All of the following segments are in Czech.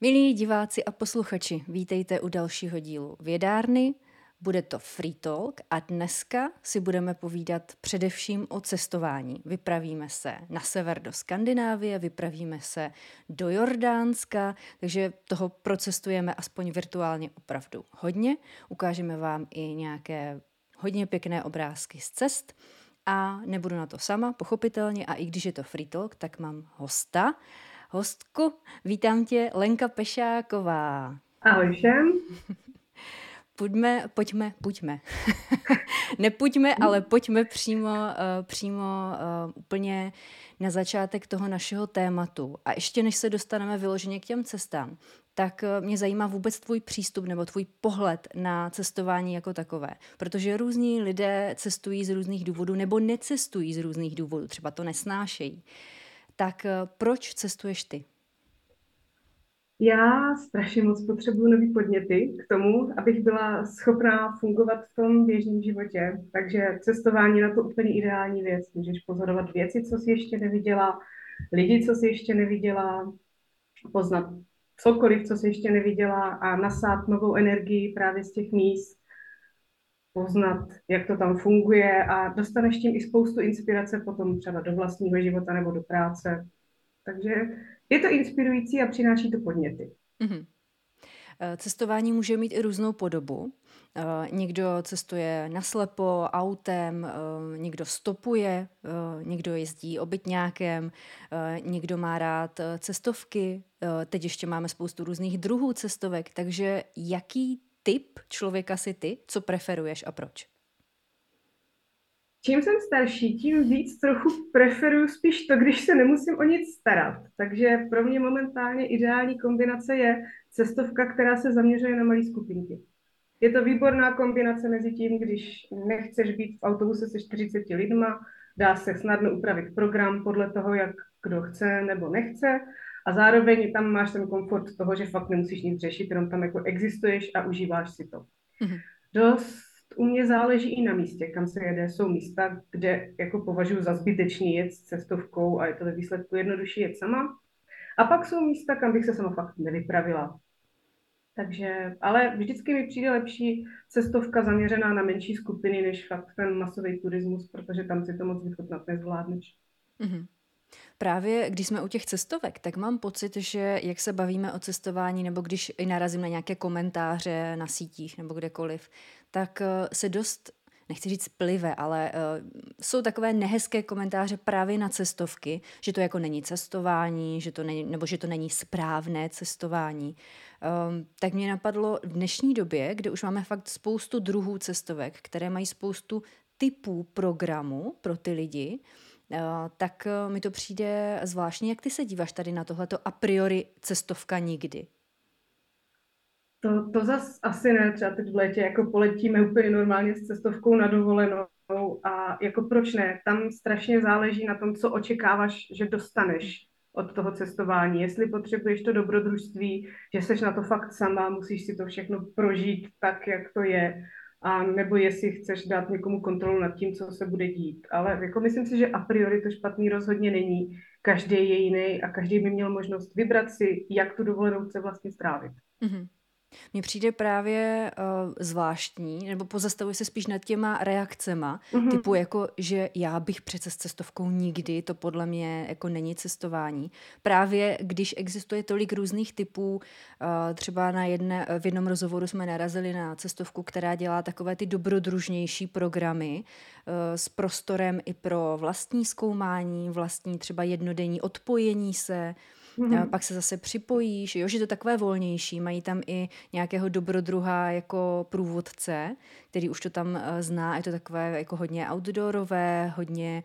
Milí diváci a posluchači, vítejte u dalšího dílu Vědárny. Bude to Free Talk a dneska si budeme povídat především o cestování. Vypravíme se na sever do Skandinávie, vypravíme se do Jordánska, takže toho procestujeme aspoň virtuálně opravdu hodně. Ukážeme vám i nějaké hodně pěkné obrázky z cest a nebudu na to sama, pochopitelně, a i když je to Free Talk, tak mám hosta hostku. Vítám tě, Lenka Pešáková. Ahoj všem. Pojďme, pojďme, pojďme. Nepojďme, ale pojďme přímo, uh, přímo uh, úplně na začátek toho našeho tématu. A ještě než se dostaneme vyloženě k těm cestám, tak uh, mě zajímá vůbec tvůj přístup nebo tvůj pohled na cestování jako takové. Protože různí lidé cestují z různých důvodů nebo necestují z různých důvodů, třeba to nesnášejí. Tak eh, proč cestuješ ty? Já strašně moc potřebuji nový podněty k tomu, abych byla schopná fungovat v tom běžném životě. Takže cestování na to úplně ideální věc. Můžeš pozorovat věci, co jsi ještě neviděla, lidi, co jsi ještě neviděla, poznat cokoliv, co jsi ještě neviděla a nasát novou energii právě z těch míst, poznat, jak to tam funguje a dostaneš tím i spoustu inspirace potom třeba do vlastního života nebo do práce. Takže je to inspirující a přináší to podněty. Mm-hmm. Cestování může mít i různou podobu. Eh, někdo cestuje naslepo, autem, eh, někdo stopuje, někdo jezdí obytňákem, někdo má rád cestovky. Teď ještě máme spoustu různých druhů cestovek, takže jaký typ člověka si ty, co preferuješ a proč? Čím jsem starší, tím víc trochu preferuju spíš to, když se nemusím o nic starat. Takže pro mě momentálně ideální kombinace je cestovka, která se zaměřuje na malé skupinky. Je to výborná kombinace mezi tím, když nechceš být v autobuse se 40 lidma, dá se snadno upravit program podle toho, jak kdo chce nebo nechce a zároveň tam máš ten komfort toho, že fakt nemusíš nic řešit, jenom tam jako existuješ a užíváš si to. Mm-hmm. Dost u mě záleží i na místě, kam se jede. Jsou místa, kde jako považuji za zbytečný jet s cestovkou a je to ve výsledku jednodušší jet sama. A pak jsou místa, kam bych se sama fakt nevypravila. Takže, ale vždycky mi přijde lepší cestovka zaměřená na menší skupiny, než fakt ten masový turismus, protože tam si to moc vychutnat nezvládneš. Mm-hmm. Právě když jsme u těch cestovek, tak mám pocit, že jak se bavíme o cestování, nebo když i narazím na nějaké komentáře na sítích nebo kdekoliv, tak eh, se dost nechci říct plive, ale uh, jsou takové nehezké komentáře právě na cestovky, že to jako není cestování, že to není, nebo že to není správné cestování. Um, tak mě napadlo v dnešní době, kde už máme fakt spoustu druhů cestovek, které mají spoustu typů programu pro ty lidi, Eh, tak eh, mi to přijde zvláštní. Jak ty se díváš tady na tohleto a priori cestovka nikdy? To, to zas asi ne, třeba teď v létě jako poletíme úplně normálně s cestovkou na dovolenou a jako proč ne, tam strašně záleží na tom, co očekáváš, že dostaneš od toho cestování. Jestli potřebuješ to dobrodružství, že seš na to fakt sama, musíš si to všechno prožít tak, jak to je, a nebo jestli chceš dát někomu kontrolu nad tím, co se bude dít. Ale jako myslím si, že a priori to špatný rozhodně není. Každý je jiný a každý by měl možnost vybrat si, jak tu dovolenou chce vlastně strávit. Mm-hmm. Mně přijde právě uh, zvláštní, nebo pozastavuji se spíš nad těma reakcema, mm-hmm. typu jako, že já bych přece s cestovkou nikdy, to podle mě jako není cestování. Právě když existuje tolik různých typů, uh, třeba na jedne, v jednom rozhovoru jsme narazili na cestovku, která dělá takové ty dobrodružnější programy uh, s prostorem i pro vlastní zkoumání, vlastní třeba jednodenní odpojení se, Mm-hmm. Pak se zase připojíš, jo, že to je takové volnější. Mají tam i nějakého dobrodruha jako průvodce, který už to tam uh, zná. Je to takové jako hodně outdoorové, hodně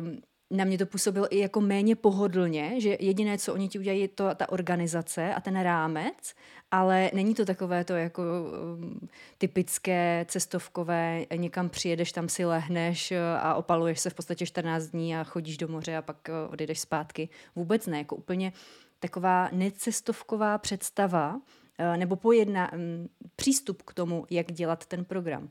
um, na mě to působilo i jako méně pohodlně, že jediné, co oni ti udělají, je to ta organizace a ten rámec, ale není to takové to jako um, typické cestovkové, někam přijedeš, tam si lehneš a opaluješ se v podstatě 14 dní a chodíš do moře a pak uh, odejdeš zpátky. Vůbec ne, jako úplně taková necestovková představa uh, nebo pojedna, um, přístup k tomu, jak dělat ten program.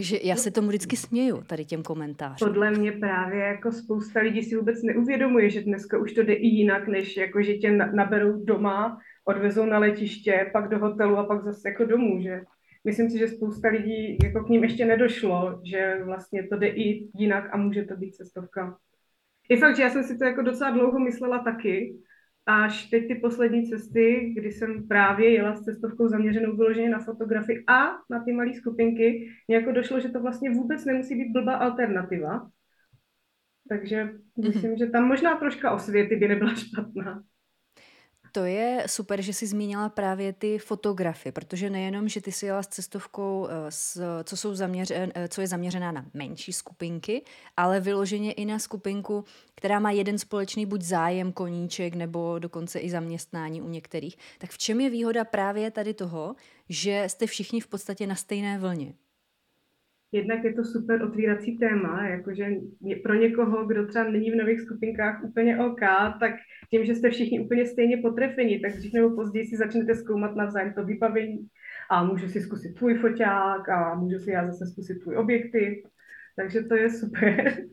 Takže já se tomu vždycky směju, tady těm komentářům. Podle mě právě jako spousta lidí si vůbec neuvědomuje, že dneska už to jde i jinak, než jako že tě naberou doma odvezou na letiště, pak do hotelu a pak zase jako domů, že myslím si, že spousta lidí jako k ním ještě nedošlo, že vlastně to jde i jinak a může to být cestovka. Je fakt, že já jsem si to jako docela dlouho myslela taky, až teď ty poslední cesty, kdy jsem právě jela s cestovkou zaměřenou vyloženě na fotografii a na ty malé skupinky, mě jako došlo, že to vlastně vůbec nemusí být blbá alternativa. Takže mm-hmm. myslím, že tam možná troška osvěty by nebyla špatná. To je super, že jsi zmínila právě ty fotografie, protože nejenom, že ty si jela s cestovkou, eh, s, co, jsou zaměřen, eh, co je zaměřená na menší skupinky, ale vyloženě i na skupinku, která má jeden společný buď zájem, koníček nebo dokonce i zaměstnání u některých. Tak v čem je výhoda právě tady toho, že jste všichni v podstatě na stejné vlně? Jednak je to super otvírací téma, jakože pro někoho, kdo třeba není v nových skupinkách úplně OK, tak tím, že jste všichni úplně stejně potrefeni, tak dřív nebo později si začnete zkoumat navzájem to vybavení a můžu si zkusit tvůj foťák a můžu si já zase zkusit tvůj objektiv, takže to je super.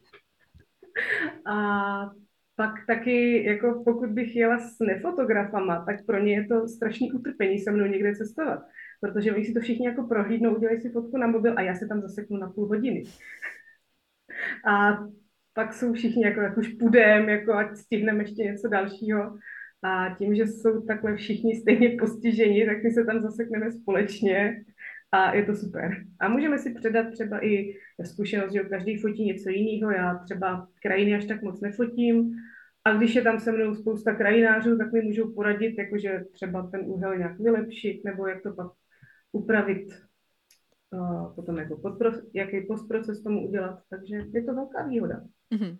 a pak taky, jako pokud bych jela s nefotografama, tak pro ně je to strašný utrpení se mnou někde cestovat protože oni si to všichni jako prohlídnou, udělají si fotku na mobil a já se tam zaseknu na půl hodiny. A pak jsou všichni jako, jak už půjdem, jako ať stihneme ještě něco dalšího. A tím, že jsou takhle všichni stejně postiženi, tak my se tam zasekneme společně a je to super. A můžeme si předat třeba i zkušenost, že každý fotí něco jiného. Já třeba krajiny až tak moc nefotím, a když je tam se mnou spousta krajinářů, tak mi můžou poradit, jakože třeba ten úhel nějak vylepšit, nebo jak to pak upravit uh, potom jako podpro, jaký postproces tomu udělat. Takže je to velká výhoda. Mm-hmm.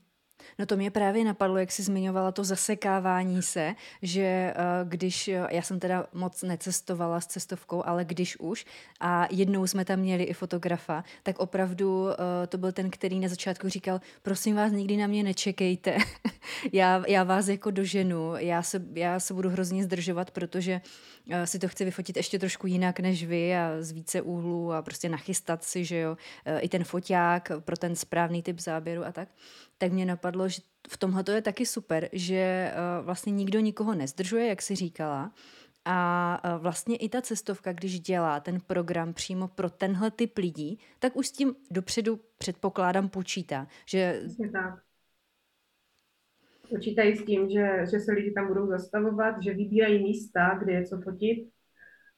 No to mě právě napadlo, jak jsi zmiňovala to zasekávání se, že uh, když, já jsem teda moc necestovala s cestovkou, ale když už, a jednou jsme tam měli i fotografa, tak opravdu uh, to byl ten, který na začátku říkal, prosím vás, nikdy na mě nečekejte, já, já vás jako doženu, já se, já se budu hrozně zdržovat, protože si to chci vyfotit ještě trošku jinak než vy a z více úhlů a prostě nachystat si, že jo, i ten foťák pro ten správný typ záběru a tak tak mě napadlo, že v tomhle to je taky super, že uh, vlastně nikdo nikoho nezdržuje, jak si říkala, a uh, vlastně i ta cestovka, když dělá ten program přímo pro tenhle typ lidí, tak už s tím dopředu předpokládám počítá. Že... Počítají s tím, že, že se lidi tam budou zastavovat, že vybírají místa, kde je co fotit.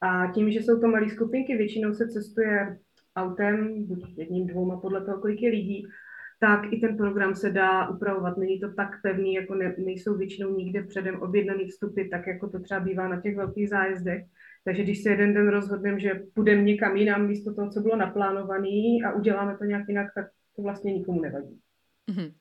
A tím, že jsou to malé skupinky, většinou se cestuje autem, buď jedním, dvouma, podle toho, kolik je lidí, tak i ten program se dá upravovat. Není to tak pevný, jako ne, nejsou většinou nikde předem objednaný vstupy, tak jako to třeba bývá na těch velkých zájezdech. Takže když se jeden den rozhodneme, že půjdeme někam jinam místo toho, co bylo naplánované a uděláme to nějak jinak, tak to vlastně nikomu nevadí. Mm-hmm.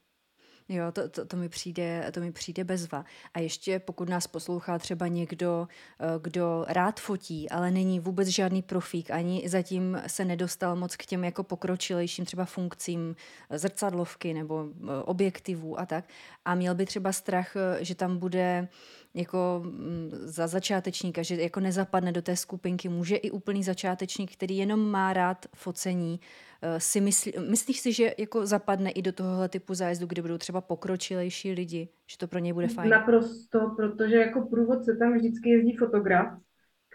Jo, to, to, to, mi přijde, to mi přijde bezva. A ještě pokud nás poslouchá třeba někdo, eh, kdo rád fotí, ale není vůbec žádný profík, ani zatím se nedostal moc k těm jako pokročilejším třeba funkcím zrcadlovky nebo eh, objektivů a tak. A měl by třeba strach, eh, že tam bude jako mm, za začátečníka, že jako nezapadne do té skupinky, může i úplný začátečník, který jenom má rád focení, Eh, si myslí, myslíš si, že jako zapadne i do tohohle typu zájezdu, kde budou třeba pokročilejší lidi, že to pro něj bude fajn? Naprosto, protože jako průvodce tam vždycky jezdí fotograf,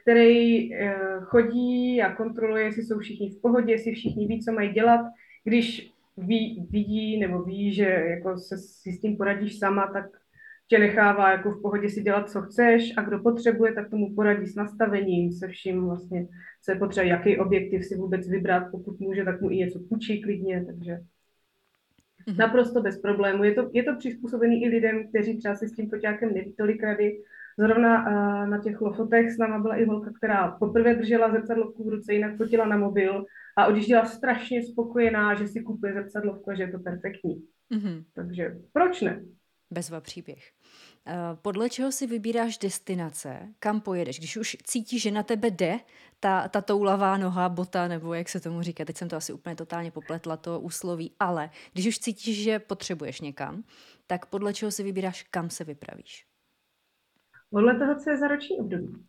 který eh, chodí a kontroluje, jestli jsou všichni v pohodě, jestli všichni ví, co mají dělat. Když ví, vidí nebo ví, že jako se si s tím poradíš sama, tak tě nechává jako v pohodě si dělat, co chceš a kdo potřebuje, tak tomu poradí s nastavením, se vším vlastně, co je potřeba, jaký objektiv si vůbec vybrat, pokud může, tak mu i něco půjčí klidně, takže mm-hmm. naprosto bez problému. Je to, je to přizpůsobený i lidem, kteří třeba si s tím foťákem neví tolik rady. Zrovna uh, na těch lofotech s náma byla i holka, která poprvé držela zrcadlovku v ruce, jinak fotila na mobil a odjížděla strašně spokojená, že si kupuje zrcadlovku a že je to perfektní. Mm-hmm. Takže proč ne? Bezva příběh. Eh, podle čeho si vybíráš destinace, kam pojedeš? Když už cítíš, že na tebe jde ta, ta toulavá noha, bota, nebo jak se tomu říká, teď jsem to asi úplně totálně popletla, to úsloví, ale když už cítíš, že potřebuješ někam, tak podle čeho si vybíráš, kam se vypravíš? Podle toho, co je za roční období.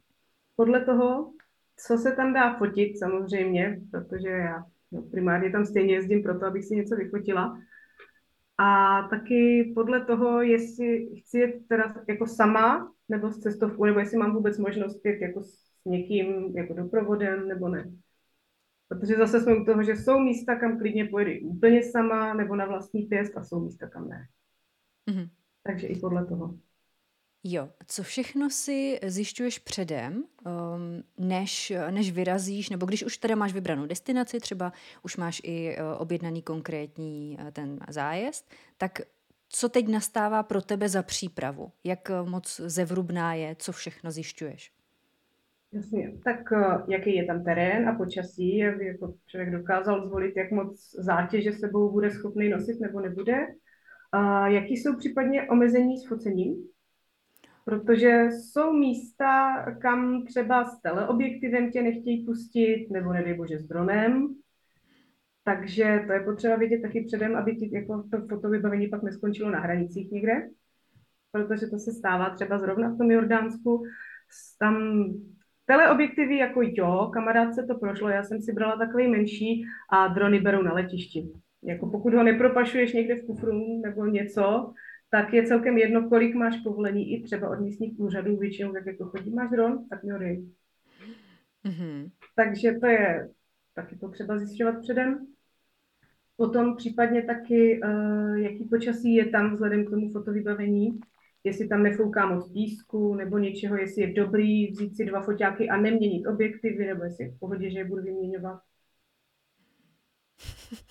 Podle toho, co se tam dá fotit samozřejmě, protože já no, primárně tam stejně jezdím proto, abych si něco vyfotila, A taky podle toho, jestli chci jet teda jako sama, nebo s cestovkou, nebo jestli mám vůbec možnost jet jako s někým, jako doprovodem, nebo ne. Protože zase jsme u toho, že jsou místa, kam klidně pojedu úplně sama, nebo na vlastní pěst, a jsou místa, kam ne. Mm-hmm. Takže i podle toho. Jo, co všechno si zjišťuješ předem, um, než, než vyrazíš, nebo když už teda máš vybranou destinaci, třeba už máš i uh, objednaný konkrétní uh, ten zájezd, tak co teď nastává pro tebe za přípravu? Jak uh, moc zevrubná je, co všechno zjišťuješ? Jasně, tak jaký je tam terén a počasí, aby jako člověk dokázal zvolit, jak moc zátěže sebou bude schopný nosit nebo nebude. A jaký jsou případně omezení s focením? Protože jsou místa, kam třeba s teleobjektivem tě nechtějí pustit, nebo nedej bože s dronem. Takže to je potřeba vědět taky předem, aby ti jako to fotovybavení pak neskončilo na hranicích někde. Protože to se stává třeba zrovna v tom Jordánsku. Tam teleobjektivy jako jo, kamarádce to prošlo, já jsem si brala takový menší a drony berou na letišti. Jako pokud ho nepropašuješ někde v kufru nebo něco, tak je celkem jedno, kolik máš povolení i třeba od místních úřadů, většinou tak jako chodí, máš dron, tak ho dej. Mm-hmm. Takže to je taky potřeba zjišťovat předem. Potom případně taky, uh, jaký počasí je tam vzhledem k tomu fotovybavení, jestli tam nefouká moc písku nebo něčeho, jestli je dobrý vzít si dva foťáky a neměnit objektivy, nebo jestli je v pohodě, že je budu vyměňovat.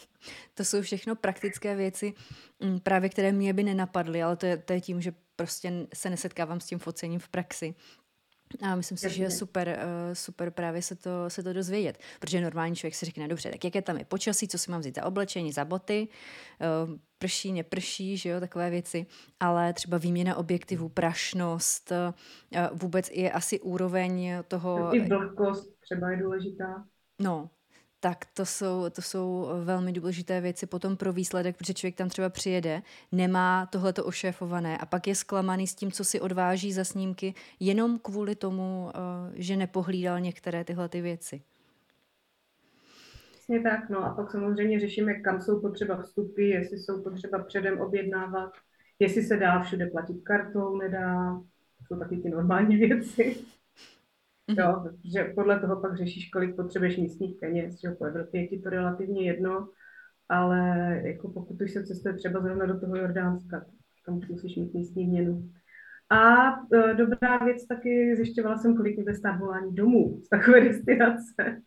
To jsou všechno praktické věci, mm, právě které mě by nenapadly, ale to je, to je tím, že prostě se nesetkávám s tím focením v praxi. A myslím si, že je super, uh, super právě se to, se to dozvědět, protože normální člověk si řekne, dobře, tak jaké tam je počasí, co si mám vzít za oblečení, za boty, uh, prší, neprší, že jo, takové věci, ale třeba výměna objektivů, prašnost, uh, vůbec je asi úroveň toho... I vlhkost třeba je důležitá. No, tak to jsou, to jsou velmi důležité věci potom pro výsledek, protože člověk tam třeba přijede, nemá tohleto ošéfované a pak je zklamaný s tím, co si odváží za snímky, jenom kvůli tomu, eh, že nepohlídal některé tyhle ty věci. Přesně tak, no a pak samozřejmě řešíme, kam jsou potřeba vstupy, jestli jsou potřeba předem objednávat, jestli se dá všude platit kartou, nedá, jsou taky ty normální věci. Mm-hmm. Jo, že podle toho pak řešíš, kolik potřebuješ místních peněz, že po Evropě je ti to relativně jedno, ale jako pokud už se cestuje třeba zrovna do toho Jordánska, tam musíš mít místní měnu. A e, dobrá věc taky, zjišťovala jsem, kolik mi stát volání domů z takové destinace.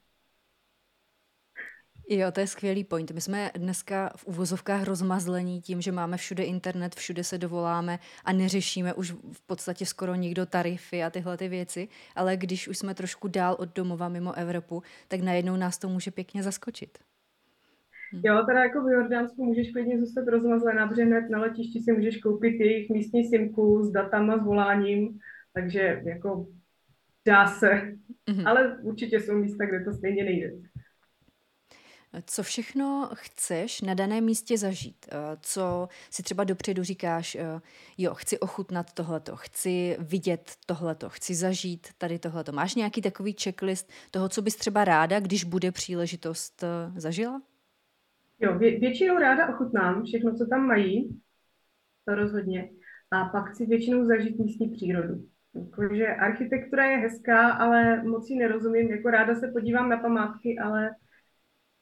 Jo, to je skvělý point. My jsme dneska v uvozovkách rozmazlení tím, že máme všude internet, všude se dovoláme a neřešíme už v podstatě skoro nikdo tarify a tyhle ty věci, ale když už jsme trošku dál od domova mimo Evropu, tak najednou nás to může pěkně zaskočit. Hm. Jo, teda jako v Jordánsku můžeš klidně zůstat rozmazlená, protože hned na letišti si můžeš koupit jejich místní simku s datama, s voláním, takže jako dá se. Mm-hmm. Ale určitě jsou místa, kde to stejně nejde co všechno chceš na daném místě zažít. Eh, co si třeba dopředu říkáš, eh, jo, chci ochutnat tohleto, chci vidět tohleto, chci zažít tady tohleto. Máš nějaký takový checklist toho, co bys třeba ráda, když bude příležitost, eh, zažila? Jo, vě- většinou ráda ochutnám všechno, co tam mají, to rozhodně. A pak chci většinou zažít místní přírodu. Jakože architektura je hezká, ale moc ji nerozumím. Jako ráda se podívám na památky, ale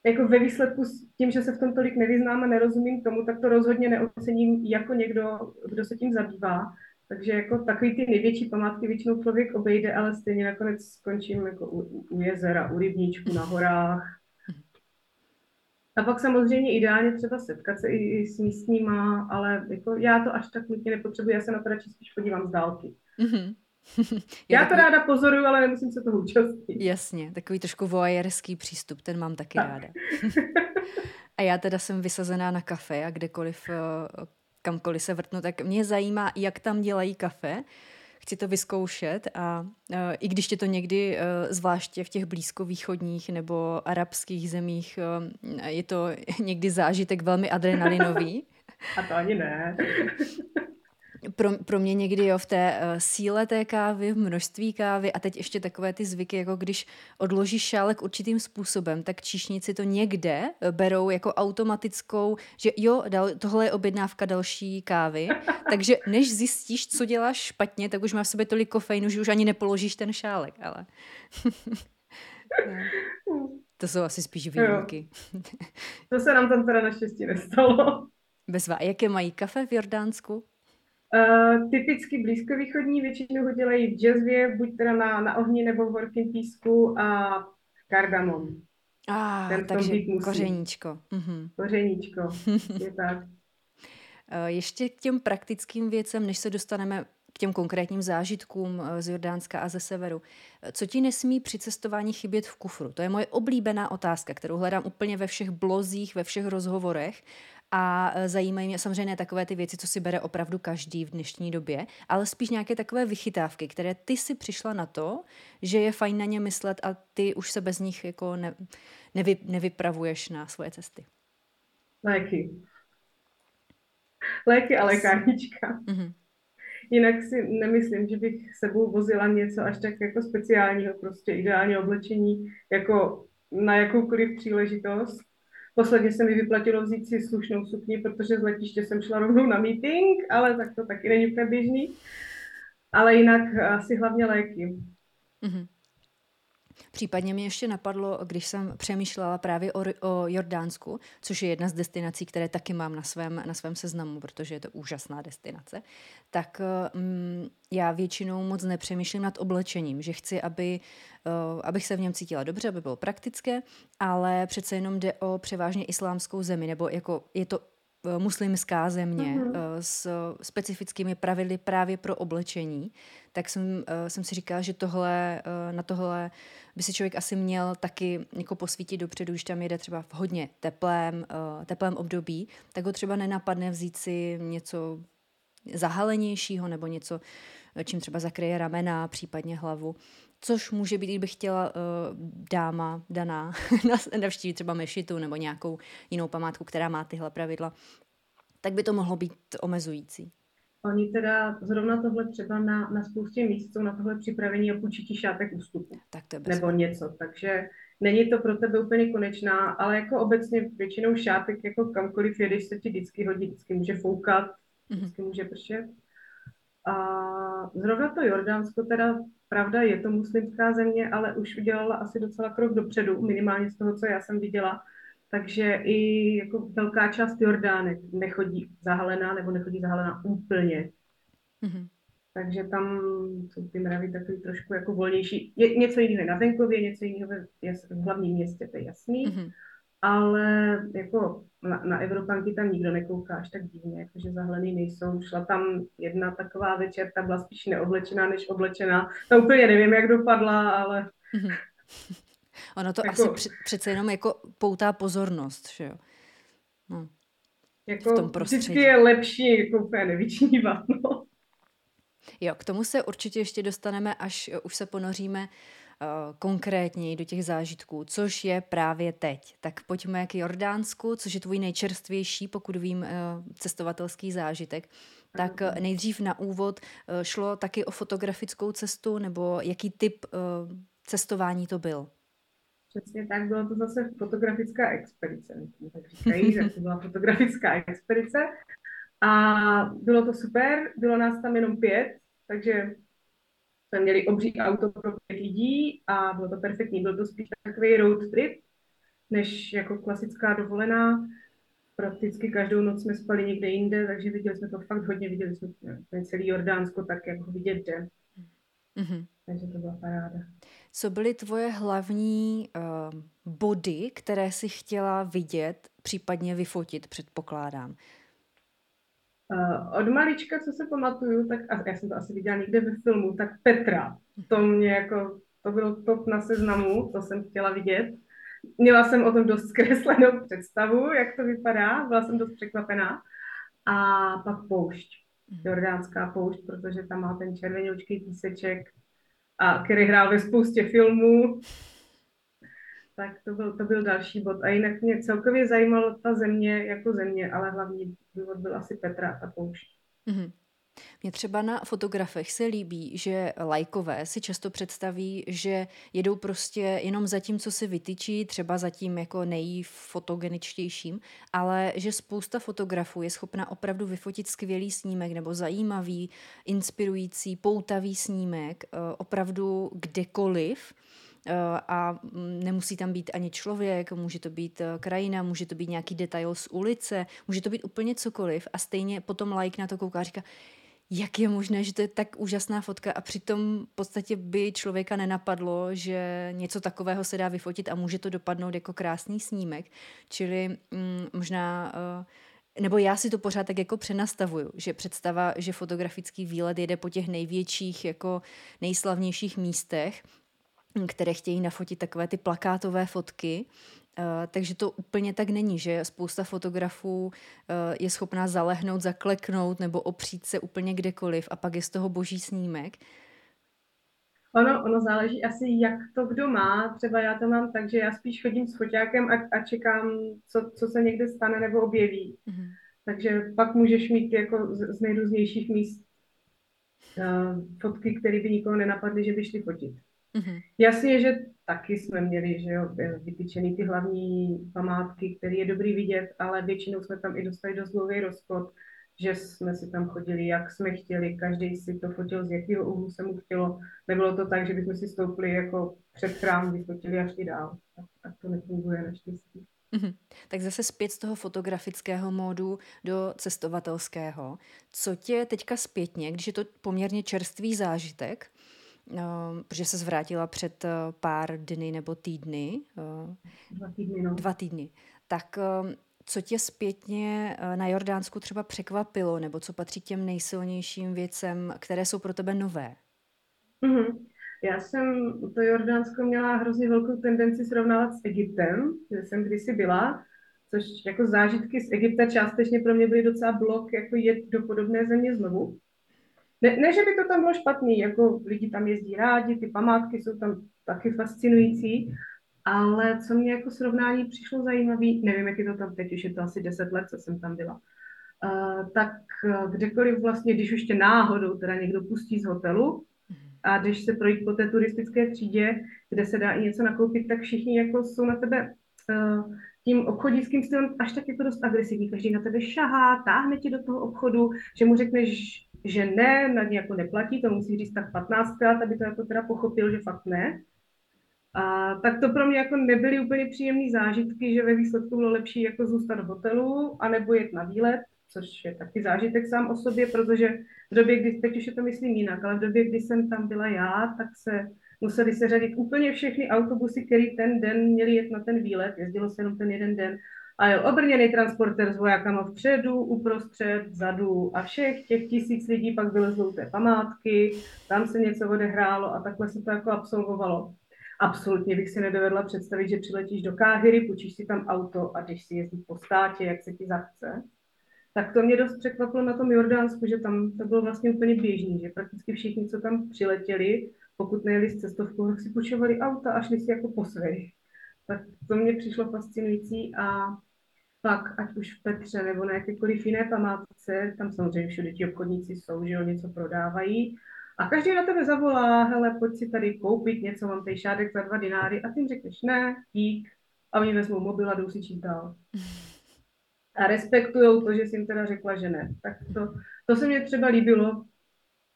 jako ve výsledku s tím, že se v tom tolik nevyznám a nerozumím tomu, tak to rozhodně neocením jako někdo, kdo se tím zabývá. Takže jako takový ty největší památky většinou člověk obejde, ale stejně nakonec skončím jako u, u jezera, u rybníčku, na horách. A pak samozřejmě ideálně třeba setkat se i, i s místníma, ale jako já to až tak nutně nepotřebuji, já se na to radši spíš podívám z dálky. Mm-hmm. Já takový... to ráda pozoruju, ale nemusím se toho účastnit. Jasně, takový trošku voajerský přístup, ten mám taky tak. ráda. a já teda jsem vysazená na kafe a kdekoliv, eh, kamkoliv se vrtnu, tak mě zajímá, jak tam dělají kafe. Chci to vyzkoušet a uh, i když je to někdy, uh, zvláště v těch blízkovýchodních nebo arabských zemích, je to někdy zážitek velmi adrenalinový. a to ani ne. pro, pro mě někdy jo, v té uh, síle té kávy, v množství kávy a teď ještě takové ty zvyky, jako když odložíš šálek určitým způsobem, tak číšníci to někde eh, berou jako automatickou, že jo, dal, tohle je objednávka další kávy, takže než zjistíš, co děláš špatně, tak už máš v sobě tolik kofeinu, že už ani nepoložíš ten šálek, ale... To jsou asi spíš výjimky. To se nám tam teda naštěstí nestalo. Bezva. A jaké mají kafe v Jordánsku? Uh, typicky blízkovýchodní, většinou ho dělají v jazzvě, buď teda na, na ohni nebo v horkém písku a kardamom. A, ah, takže kořeníčko. Mhm. Kořeníčko, je tak. Uh, ještě k těm praktickým věcem, než se dostaneme k těm konkrétním zážitkům eh, z Jordánska a ze severu. Co ti nesmí při cestování chybět v kufru? To je moje oblíbená otázka, kterou hledám úplně ve všech blozích, ve všech rozhovorech a e, zajímají mě samozřejmě ne takové ty věci, co si bere opravdu každý v dnešní době, ale spíš nějaké takové vychytávky, které ty si přišla na to, že je fajn na ně myslet a ty už se bez nich jako ne, nevy, nevypravuješ na svoje cesty. Léky. Léky a lékárnička. Mm-hmm. Jinak si nemyslím, že bych sebou vozila něco až tak jako speciálního, prostě ideální oblečení, jako na jakoukoliv příležitost. Posledně se mi vyplatilo vzít si slušnou sukni, protože z letiště jsem šla rovnou na meeting, ale tak to taky není úplně běžný. Ale jinak asi hlavně léky. Mm-hmm. Případně mě ještě napadlo, když jsem přemýšlela právě o, o Jordánsku, což je jedna z destinací, které taky mám na svém, na svém seznamu, protože je to úžasná destinace, tak mm, já většinou moc nepřemýšlím nad oblečením, že chci, aby, uh, abych se v něm cítila dobře, aby bylo praktické, ale přece jenom jde o převážně islámskou zemi, nebo jako je to muslimská země mm-hmm. s specifickými pravidly právě pro oblečení, tak jsem, eh, jsem si říkala, že tohle, na tohle by si člověk asi měl taky jako posvítit dopředu, když tam jede třeba v hodně teplém, teplém období, tak ho třeba nenapadne vzít si něco zahalenějšího nebo něco, čím třeba zakryje ramena, případně hlavu. Což může být, kdybych chtěla uh, dáma daná navštívit třeba mešitu nebo nějakou jinou památku, která má tyhle pravidla, tak by to mohlo být omezující. Oni teda zrovna tohle třeba na, na spoustě míst jsou na tohle připravení a půjčí šátek ústupu. Tak to je nebo něco, takže není to pro tebe úplně konečná, ale jako obecně většinou šátek jako kamkoliv jedeš se ti vždycky hodí, vždycky může foukat, mhm. vždycky může pršet. A zrovna to Jordánsko teda Pravda, je to muslimská země, ale už udělala asi docela krok dopředu, minimálně z toho, co já jsem viděla. Takže i jako velká část Jordánek nechodí zahalená nebo nechodí zahalená úplně. Mm-hmm. Takže tam jsou ty mravy takový trošku jako volnější. Je něco jiného na venkově, něco jiného v hlavním městě, to je jasný. Mm-hmm ale jako na, na Evropanky tam nikdo nekouká až tak divně, jakože zahlený nejsou. Šla tam jedna taková večer, ta byla spíš neoblečená než oblečená. To úplně nevím, jak dopadla, ale... Mm-hmm. Ono to jako, asi přece jenom jako poutá pozornost, že jo? No. Jako v tom prostředí. Vždycky je lepší jako úplně nevyčnívat, no. Jo, k tomu se určitě ještě dostaneme, až už se ponoříme konkrétněji do těch zážitků, což je právě teď. Tak pojďme k Jordánsku, což je tvůj nejčerstvější, pokud vím, eh, cestovatelský zážitek. Tak eh, nejdřív na úvod šlo taky o fotografickou cestu, nebo jaký typ cestování to byl? Přesně tak, bylo to zase fotografická expedice, tak říkají, že to byla fotografická expedice. A bylo to super, bylo nás tam jenom pět, takže jsme měli obří auto pro pět lidí a bylo to perfektní. Byl to spíš takový road trip, než jako klasická dovolená. Prakticky každou noc jsme spali někde jinde, takže viděli jsme to fakt hodně, viděli jsme ten celý Jordánsko tak, jak ho vidět jde. Mm-hmm. Takže to byla paráda. Co byly tvoje hlavní uh, body, které si chtěla vidět, případně vyfotit, předpokládám? Uh, od malička, co se pamatuju, tak a já jsem to asi viděla někde ve filmu, tak Petra, to mě jako, to bylo top na seznamu, to jsem chtěla vidět. Měla jsem o tom dost zkreslenou představu, jak to vypadá, byla jsem dost překvapená. A pak poušť, mhm. jordánská poušť, protože tam má ten červeňoučký píseček, a který hrál ve spoustě filmů tak to byl, to byl další bod. A jinak mě celkově zajímalo ta země jako země, ale hlavní důvod byl asi Petra a ta poušť. Mm-hmm. Mně třeba na fotografech se líbí, že lajkové si často představí, že jedou prostě jenom za tím, co si vytyčí, třeba za tím jako nejfotogeničtějším, ale že spousta fotografů je schopna opravdu vyfotit skvělý snímek nebo zajímavý, inspirující, poutavý snímek eh, opravdu kdekoliv a nemusí tam být ani člověk, může to být eh, krajina, může to být nějaký detail z ulice, může to být úplně cokoliv a stejně potom like na to kouká a říká, jak je možné, že to je tak úžasná fotka a přitom v podstatě by člověka nenapadlo, že něco takového se dá vyfotit a může to dopadnout jako krásný snímek. Čili mm, možná... Uh, nebo já si to pořád tak jako přenastavuju, že představa, že fotografický výlet jede po těch největších, jako nejslavnějších místech, které chtějí nafotit takové ty plakátové fotky, Uh, takže to úplně tak není, že spousta fotografů uh, je schopná zalehnout, zakleknout nebo opřít se úplně kdekoliv a pak je z toho boží snímek. Ono, ono záleží asi, jak to kdo má. Třeba já to mám tak, že já spíš chodím s foťákem a, a čekám, co, co se někde stane nebo objeví. Mm-hmm. Takže pak můžeš mít jako z, z nejrůznějších míst uh, fotky, které by nikoho nenapadly, že by šli fotit. Mm-hmm. Jasně, že taky jsme měli že jo, vytyčený ty hlavní památky, které je dobrý vidět, ale většinou jsme tam i dostali dost dlouhý rozchod, že jsme si tam chodili, jak jsme chtěli, každý si to fotil, z jakého úhlu se mu chtělo. Nebylo to tak, že bychom si stoupili jako před chrám, vyfotili a šli dál. Tak, tak to nefunguje naštěstí. Mm-hmm. Tak zase zpět z toho fotografického módu do cestovatelského. Co tě teďka zpětně, když je to poměrně čerstvý zážitek, protože se zvrátila před uh, pár dny nebo týdny. Uh, dva týdny, no. Dva týdny. Tak uh, co tě zpětně na Jordánsku třeba překvapilo, nebo co patří těm nejsilnějším věcem, které jsou pro tebe nové? Mm-hmm. Já jsem to Jordánsko měla hrozně velkou tendenci srovnávat s Egyptem, kde jsem kdysi byla, což jako zážitky z Egypta částečně pro mě byly docela blok, jako jet do podobné země znovu. Ne, ne, že by to tam bylo špatný, jako lidi tam jezdí rádi, ty památky jsou tam taky fascinující, ale co mě jako srovnání přišlo zajímavé, nevím, jak je to tam teď, už je to asi 10 let, co jsem tam byla, uh, tak uh, kdekoliv vlastně, když už tě náhodou teda někdo pustí z hotelu a když se projít po té turistické třídě, kde se dá i něco nakoupit, tak všichni jako jsou na tebe uh, tím obchodnickým stylem až tak jako dost agresivní. Každý na tebe šahá, táhne ti do toho obchodu, že mu řekneš, že ne, na ně jako neplatí, to musí říct tak 15krát, aby to jako teda pochopil, že fakt ne. A tak to pro mě jako nebyly úplně příjemné zážitky, že ve výsledku bylo lepší jako zůstat v hotelu, anebo jet na výlet, což je taky zážitek sám o sobě, protože v době, kdy, teď už je to myslím jinak, ale v době, kdy jsem tam byla já, tak se museli se řadit úplně všechny autobusy, které ten den měli jet na ten výlet, jezdilo se jenom ten jeden den a jel obrněný transporter s vojákama vpředu, uprostřed, vzadu a všech těch tisíc lidí pak vylezlo té památky, tam se něco odehrálo a takhle se to jako absolvovalo. Absolutně bych si nedovedla představit, že přiletíš do Káhyry, půjčíš si tam auto a když si jezdit po státě, jak se ti zachce. Tak to mě dost překvapilo na tom Jordánsku, že tam to bylo vlastně úplně běžný, že prakticky všichni, co tam přiletěli, pokud nejeli s cestovkou, tak si půjčovali auta a šli si jako po svých. Tak to mě přišlo fascinující a pak, ať už v Petře nebo na jakékoliv jiné památce, tam samozřejmě všude ti obchodníci jsou, že jo, něco prodávají. A každý na tebe zavolá, hele, pojď si tady koupit něco, mám tady šádek za dva dináry a ty jim řekneš ne, dík, a oni vezmou mobil a jdou si číst dál. A respektují to, že jsi jim teda řekla, že ne. Tak to, to se mně třeba líbilo,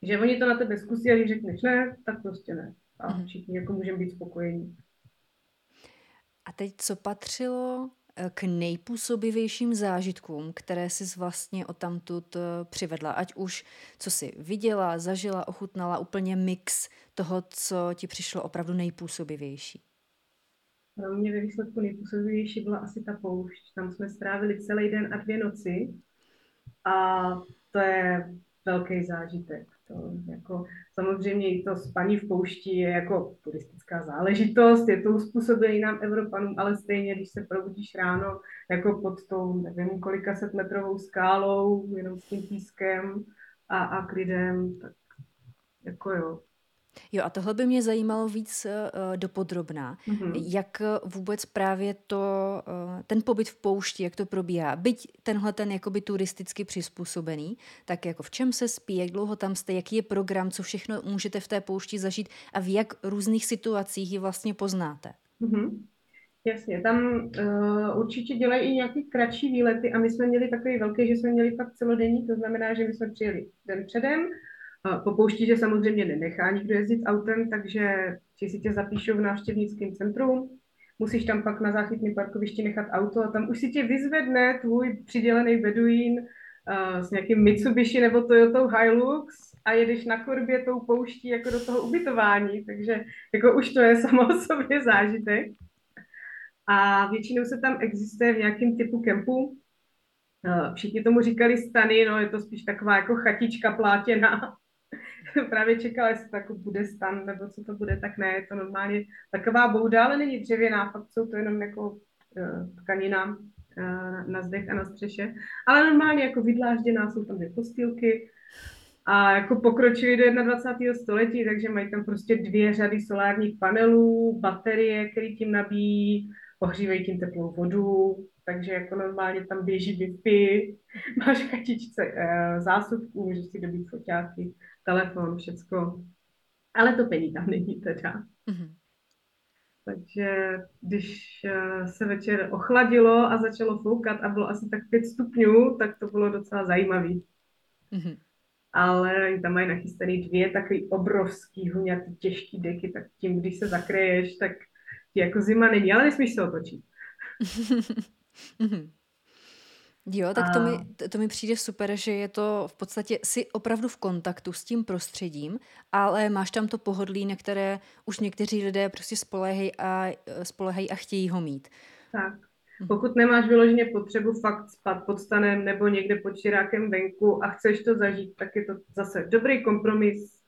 že oni to na tebe zkusí a když řekneš ne, tak prostě ne. A mhm. všichni jako můžeme být spokojení. A teď co patřilo k nejpůsobivějším zážitkům, které jsi vlastně o tamtud eh, přivedla? Ať už co jsi viděla, zažila, ochutnala, úplně mix toho, co ti přišlo opravdu nejpůsobivější. Pro mě ve výsledku nejpůsobivější byla asi ta poušť. Tam jsme strávili celý den a dvě noci a to je velký zážitek. To jako, samozřejmě i to spaní v poušti je jako turistická záležitost, je to uspůsobený nám Evropanům, ale stejně, když se probudíš ráno jako pod tou, nevím, kolika set metrovou skálou, jenom s tím pískem a, a klidem, tak jako jo. Jo, a tohle by mě zajímalo víc uh, dopodrobná. Mm-hmm. Jak vůbec právě to, uh, ten pobyt v poušti, jak to probíhá. Byť tenhle ten jakoby turisticky přizpůsobený, tak jako v čem se spí, jak dlouho tam jste, jaký je program, co všechno můžete v té poušti zažít a v jak různých situacích ji vlastně poznáte. Mm-hmm. Jasně, tam uh, určitě dělají i nějaké kratší výlety a my jsme měli takový velký, že jsme měli fakt celodenní, to znamená, že my jsme přijeli den předem, po poušti, že samozřejmě nenechá nikdo jezdit autem, takže ti si tě zapíšou v návštěvnickém centru, musíš tam pak na záchytném parkovišti nechat auto a tam už si tě vyzvedne tvůj přidělený beduín uh, s nějakým Mitsubishi nebo Toyota Hilux a jedeš na korbě tou pouští jako do toho ubytování, takže jako už to je samo o sobě zážitek. A většinou se tam existuje v nějakém typu kempu. Eh, všichni tomu říkali stany, no je to spíš taková jako chatička plátěná. Právě čekala, jestli to jako bude stan, nebo co to bude, tak ne, je to normálně taková bouda, ale není dřevěná, fakt jsou to jenom jako uh, tkanina uh, na zdech a na střeše. Ale normálně jako vydlážděná, jsou tam dvě postýlky, a jako pokročili do 21. století, takže mají tam prostě dvě řady solárních panelů, baterie, které tím nabíjí, ohřívají tím teplou vodu, takže jako normálně tam běží Wi-Fi, máš v chatičce e, zásuvku, můžeš si dobít foťáky, telefon, všecko. Ale to pení tam není teda. Mm-hmm. Takže když eh, se večer ochladilo a začalo foukat a bylo asi tak 5 stupňů, tak to bylo docela zajímavé. Mm-hmm. Ale tam mají nachystané dvě takový obrovský, huňatý, těžký deky, tak tím, když se zakreješ, tak jako zima není, ale nesmíš se otočit. Mhm. Jo, tak to mi, to mi přijde super, že je to v podstatě si opravdu v kontaktu s tím prostředím, ale máš tam to pohodlí, na které už někteří lidé prostě spolehají a, spolehají a chtějí ho mít. Tak. Mhm. Pokud nemáš vyloženě potřebu fakt spát pod stanem nebo někde pod širákem venku a chceš to zažít, tak je to zase dobrý kompromis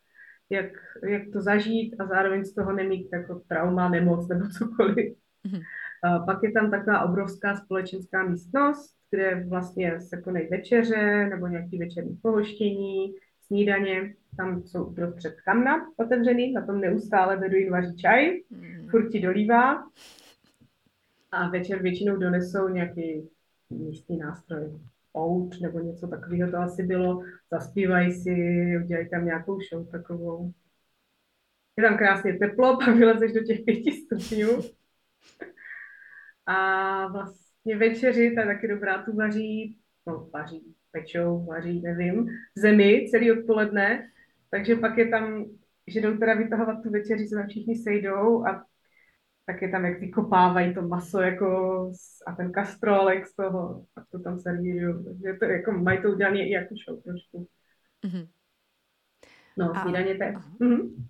jak, jak to zažít a zároveň z toho nemít jako trauma, nemoc nebo cokoliv. Mm-hmm. A pak je tam taková obrovská společenská místnost, kde vlastně se konají večeře nebo nějaký večerní pohoštění, snídaně. Tam jsou uprostřed kamna otevřený, na tom neustále beduín vaří čaj, mm. furt ti dolívá. A večer většinou donesou nějaký místní nástroj out nebo něco takového to asi bylo, zaspívají si, udělají tam nějakou show takovou. Je tam krásně teplo, pak vylezeš do těch pěti stupňů. A vlastně večeři, ta je taky dobrá, tu vaří, no vaří, pečou, vaří, nevím, v zemi celý odpoledne, takže pak je tam, že jdou teda vytahovat tu večeři, se tam všichni sejdou a tak je tam, jak vykopávají to maso jako a ten kastrolek z toho, a to tam servírují. Takže to jako, mají to udělané i jako show trošku. Mm-hmm. No, snídaně to Mm-hmm.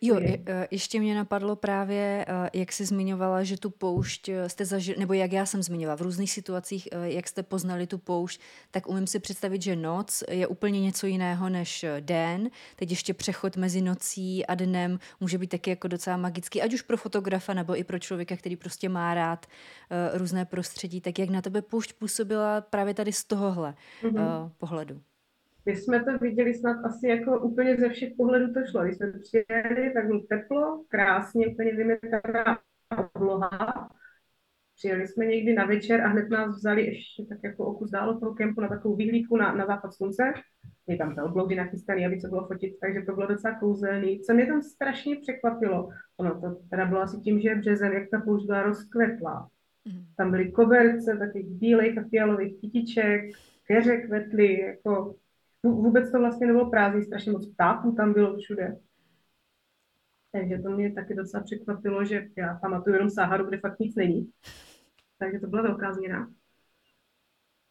Jo, je, e, ještě mě napadlo právě, e, jak jsi zmiňovala, že tu poušť e, jste zažili, nebo jak já jsem zmiňovala, v různých situacích, jak jste poznali tu poušť, tak umím si představit, že noc je úplně něco jiného než den. Teď ještě přechod mezi nocí a dnem může být taky jako docela magický, ať už pro fotografa nebo i pro člověka, který prostě má rád různé prostředí. Tak jak na tebe poušť působila právě tady z tohohle mm-hmm. pohledu? My jsme to viděli snad asi jako úplně ze všech pohledů to šlo. Když jsme přijeli, tak bylo teplo, krásně, úplně vymetaná obloha. Přijeli jsme někdy na večer a hned nás vzali ještě tak jako o kus dálo toho kempu na takovou vyhlídku na, na západ slunce. Je tam ta obloudy nachystaný, aby co bylo fotit, takže to bylo docela kouzelný. Co mě tam strašně překvapilo, ono to teda bylo asi tím, že je březen, jak ta poušť byla rozkvetlá. Mm. Tam byly koberce takových bílých a fialových kytiček, keře kvetly, jako vůbec to vlastně nebylo prázdný, strašně moc ptáků tam bylo všude. Takže to mě taky docela překvapilo, že já pamatuju jenom Saharu, kde fakt nic není. Takže to byla velká změna.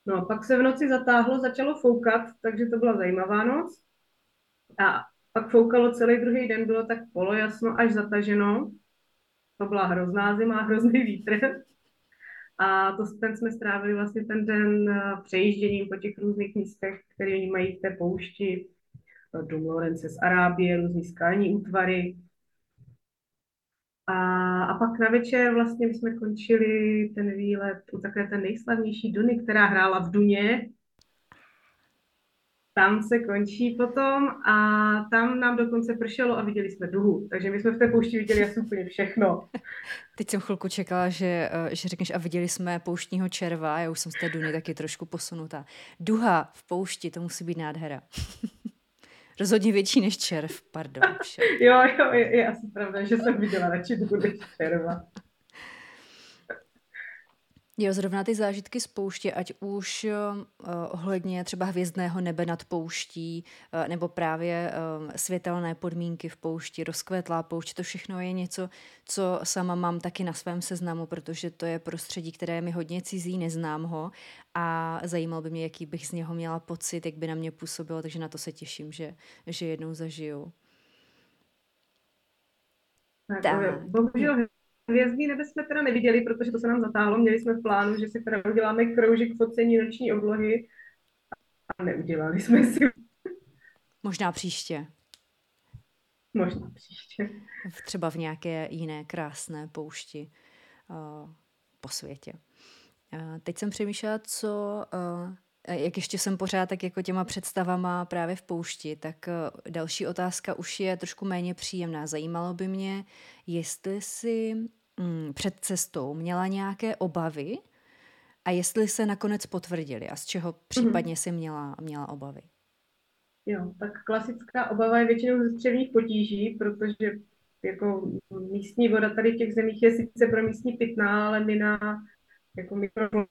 No a pak se v noci zatáhlo, začalo foukat, takže to byla zajímavá noc. A pak foukalo celý druhý den, bylo tak polojasno až zataženo. To byla hrozná zima, hrozný vítr. A to, ten jsme strávili vlastně ten den eh, přejížděním po těch různých místech, které oni mají v té poušti. Dům Lorence z Arábie, různý skalní útvary. A, a pak na večer vlastně jsme končili ten výlet u takové té nejslavnější Duny, která hrála v Duně. Tam se končí potom a tam nám dokonce pršelo a viděli jsme duhu. Takže my jsme v té poušti viděli asi úplně všechno. Teď jsem chvilku čekala, že, eh, že řekneš a viděli jsme pouštního červa, já už jsem z té duny taky trošku posunutá. Duha v poušti, to musí být nádhera. Rozhodně větší než červ, pardon. jo, jo, je, je asi pravda, že jsem viděla radši duhu než červa. Jo, zrovna ty zážitky z pouště, ať už uh, ohledně třeba hvězdného nebe nad pouští, uh, nebo právě uh, světelné podmínky v poušti, rozkvetlá poušť, to všechno je něco, co sama mám taky na svém seznamu, protože to je prostředí, které mi hodně cizí, neznám ho a zajímal by mě, jaký bych z něho měla pocit, jak by na mě působilo, takže na to se těším, že, že jednou zažiju. Tak, tak. bohužel Hvězdný nebe jsme teda neviděli, protože to se nám zatáhlo. Měli jsme v plánu, že si teda uděláme kroužek focení noční oblohy a neudělali jsme si. Možná příště. Možná příště. Třeba v nějaké jiné krásné poušti uh, po světě. Uh, teď jsem přemýšlela, co uh, jak ještě jsem pořád tak jako těma představama právě v poušti, tak další otázka už je trošku méně příjemná. Zajímalo by mě, jestli si mm, před cestou měla nějaké obavy a jestli se nakonec potvrdili a z čeho mhm. případně si měla, měla obavy? Jo, tak klasická obava je většinou ze střevních potíží, protože jako místní voda tady v těch zemích je sice pro místní pitná, ale my na jako mikrovoru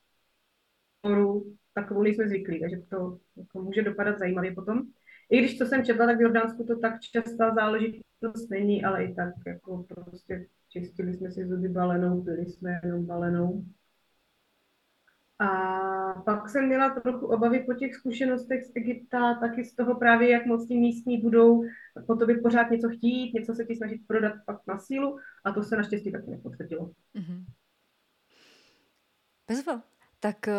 takovou nejsme zvyklí, takže to jako může dopadat zajímavě potom. I když to jsem četla, tak v Jordánsku to tak častá záležitost není, ale i tak jako prostě čistili jsme si zuby balenou, byli jsme jenom balenou. A pak jsem měla trochu obavy po těch zkušenostech z Egypta, taky z toho právě, jak moc ti místní budou po tobě pořád něco chtít, něco se ti snažit prodat pak na sílu a to se naštěstí taky nepotvrdilo. Mm-hmm. Bezva. Tak eh,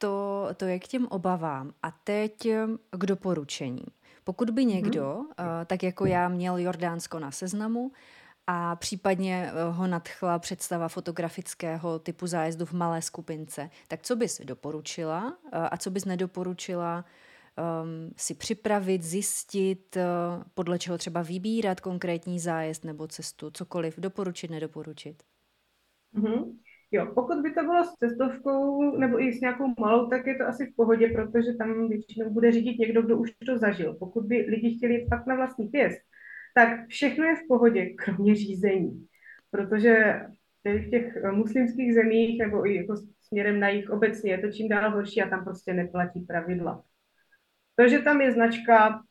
to, to je k těm obavám. A teď eh, k doporučení. Pokud by někdo, mm-hmm. tak jako já, měl Jordánsko na seznamu a případně eh, ho nadchla představa fotografického typu zájezdu v malé skupince. Tak co bys doporučila eh, a co bys nedoporučila um, si připravit, zjistit, uh, podle čeho třeba vybírat konkrétní zájezd nebo cestu, cokoliv, doporučit, nedoporučit? Mm-hmm. Jo, pokud by to bylo s cestovkou nebo i s nějakou malou, tak je to asi v pohodě, protože tam většinou bude řídit někdo, kdo už to zažil. Pokud by lidi chtěli jít fakt na vlastní pěst, tak všechno je v pohodě, kromě řízení. Protože v těch eh, muslimských zemích nebo i jako směrem na jich obecně je to čím dál horší a tam prostě neplatí pravidla. To, že tam je značka,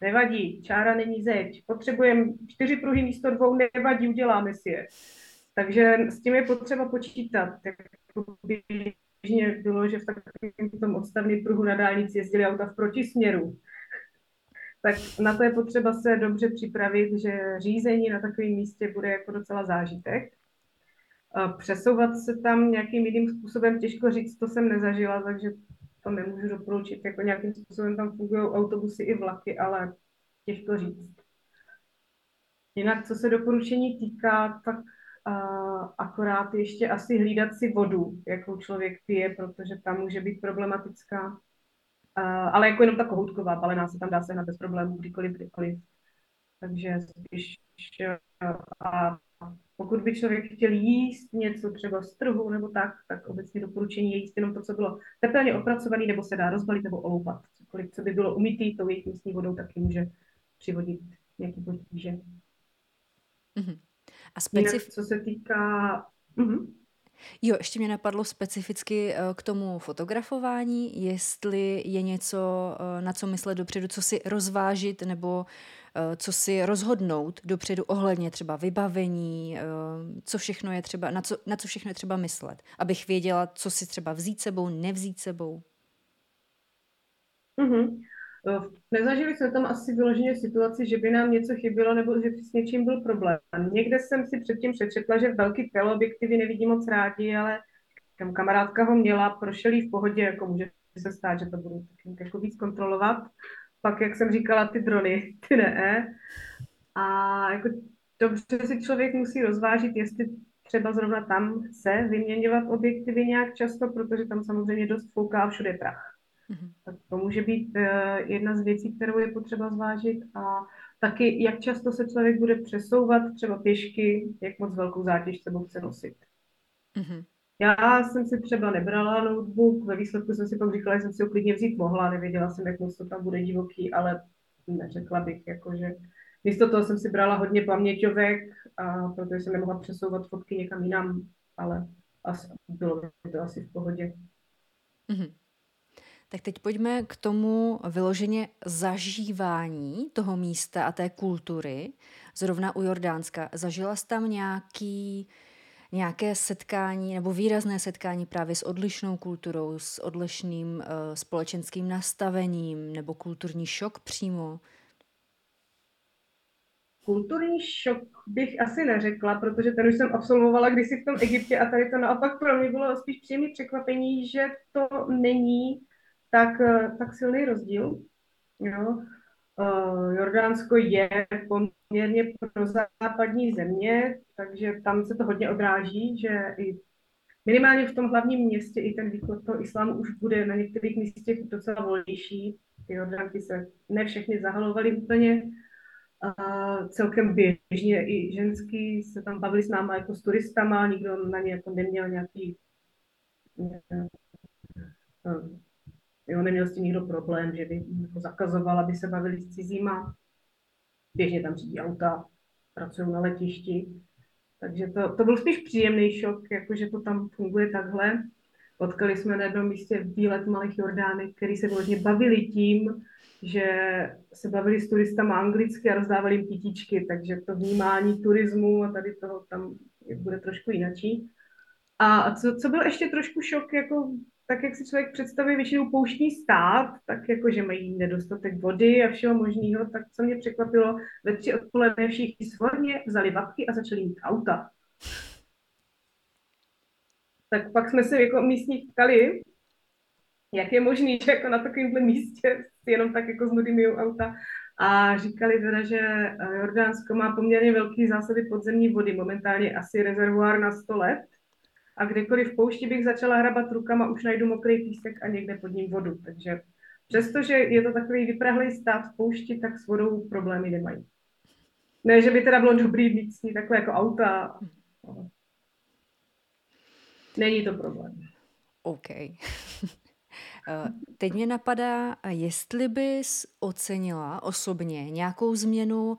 nevadí, čára není zeď, potřebujeme čtyři pruhy místo dvou, nevadí, uděláme si je. Takže s tím je potřeba počítat. Jako by bylo, že v takovém tom odstavném pruhu na dálnici jezdili auta v protisměru tak na to je potřeba se dobře připravit, že řízení na takovém místě bude jako docela zážitek. Přesouvat se tam nějakým jiným způsobem, těžko říct, to jsem nezažila, takže to nemůžu doporučit. Jako nějakým způsobem tam fungují autobusy i vlaky, ale těžko říct. Jinak, co se doporučení týká, tak akorát ještě asi hlídat si vodu, jakou člověk pije, protože tam může být problematická. Ale jako jenom ta kohoutková balená se tam dá sehnat bez problémů kdykoliv, kdykoliv. Takže spíš a pokud by člověk chtěl jíst něco třeba z trhu nebo tak, tak obecně doporučení je jíst jenom to, co bylo tepelně opracované, nebo se dá rozbalit nebo oloupat. Cokoliv, co by bylo umytý tou jejich místní vodou, taky může přivodit nějaký potíže. Mm-hmm. A specif... Jinak, co se týká... Mm-hmm. Jo, ještě mě napadlo specificky eh, k tomu fotografování, jestli je něco, eh, na co myslet dopředu, co si rozvážit nebo eh, co si rozhodnout dopředu ohledně třeba vybavení, co všechno je třeba, na co, na co všechno je třeba myslet, abych věděla, co si třeba vzít sebou, nevzít sebou. Mm-hmm. Nezažili jsme tam asi vyloženě situaci, že by nám něco chybělo nebo že s něčím byl problém. Někde jsem si předtím přečetla, že velký teleobjektivy nevidí moc rádi, ale tam kamarádka ho měla, prošel jí v pohodě, jako může se stát, že to budu jako víc kontrolovat. Pak, jak jsem říkala, ty drony, ty ne. A jako dobře si člověk musí rozvážit, jestli třeba zrovna tam chce vyměňovat objektivy nějak často, protože tam samozřejmě dost fouká a všude prach. Mm-hmm. Tak to může být uh, jedna z věcí, kterou je potřeba zvážit a taky, jak často se člověk bude přesouvat třeba pěšky, jak moc velkou zátěž sebou chce nosit. Mm-hmm. Já jsem si třeba nebrala notebook, ve výsledku jsem si pak říkala, že jsem si ho klidně vzít mohla, nevěděla jsem, jak moc to tam bude divoký, ale neřekla bych, jako, že místo toho jsem si brala hodně paměťovek, a protože jsem nemohla přesouvat fotky někam jinam, ale asi, bylo by to asi v pohodě. Mm-hmm. Tak teď pojďme k tomu vyloženě zažívání toho místa a té kultury. Zrovna u Jordánska. Zažila jsi tam nějaký, nějaké setkání nebo výrazné setkání právě s odlišnou kulturou, s odlišným uh, společenským nastavením nebo kulturní šok přímo? Kulturní šok bych asi neřekla, protože ten už jsem absolvovala kdysi v tom Egyptě a tady to naopak pro mě bylo spíš příjemné překvapení, že to není tak, eh, tak silný rozdíl. Jo. Uh, Jordánsko je poměrně pro západní země, takže tam se to hodně odráží, že i minimálně v tom hlavním městě i ten východ toho islámu už bude na některých místech docela volnější. Ty Jordánky se ne všechny zahalovaly úplně, a celkem běžně i ženský se tam bavili s náma jako s turistama, nikdo na ně jako neměl nějaký eh, Jo, neměl s tím nikdo problém, že by jako zakazoval, aby se bavili s cizíma. Běžně tam řídí auta, pracují na letišti. Takže to, to byl spíš příjemný šok, jako že to tam funguje takhle. Potkali jsme na jednom místě výlet malých Jordánek, který se vlastně bavili tím, že se bavili s turistama anglicky a rozdávali jim kytičky, takže to vnímání turismu a tady toho tam bude trošku jinačí. A co, co byl ještě trošku šok, jako tak jak si člověk představí většinou pouštní stát, tak jako, že mají nedostatek vody a všeho možného, tak co mě překvapilo, ve tři odpoledne všichni svorně vzali vapky a začali mít auta. Tak pak jsme se jako místní ptali, jak je možný, že jako na takovémhle místě jenom tak jako z nudy auta. A říkali teda, že Jordánsko má poměrně velký zásady podzemní vody, momentálně asi rezervoár na 100 let a kdekoliv v poušti bych začala hrabat rukama, už najdu mokrý písek a někde pod ním vodu. Takže přestože je to takový vyprahlý stát v poušti, tak s vodou problémy nemají. Ne, že by teda bylo dobrý mít s ní takové jako auta. Není to problém. OK. Eh, teď mě napadá, jestli bys ocenila osobně nějakou změnu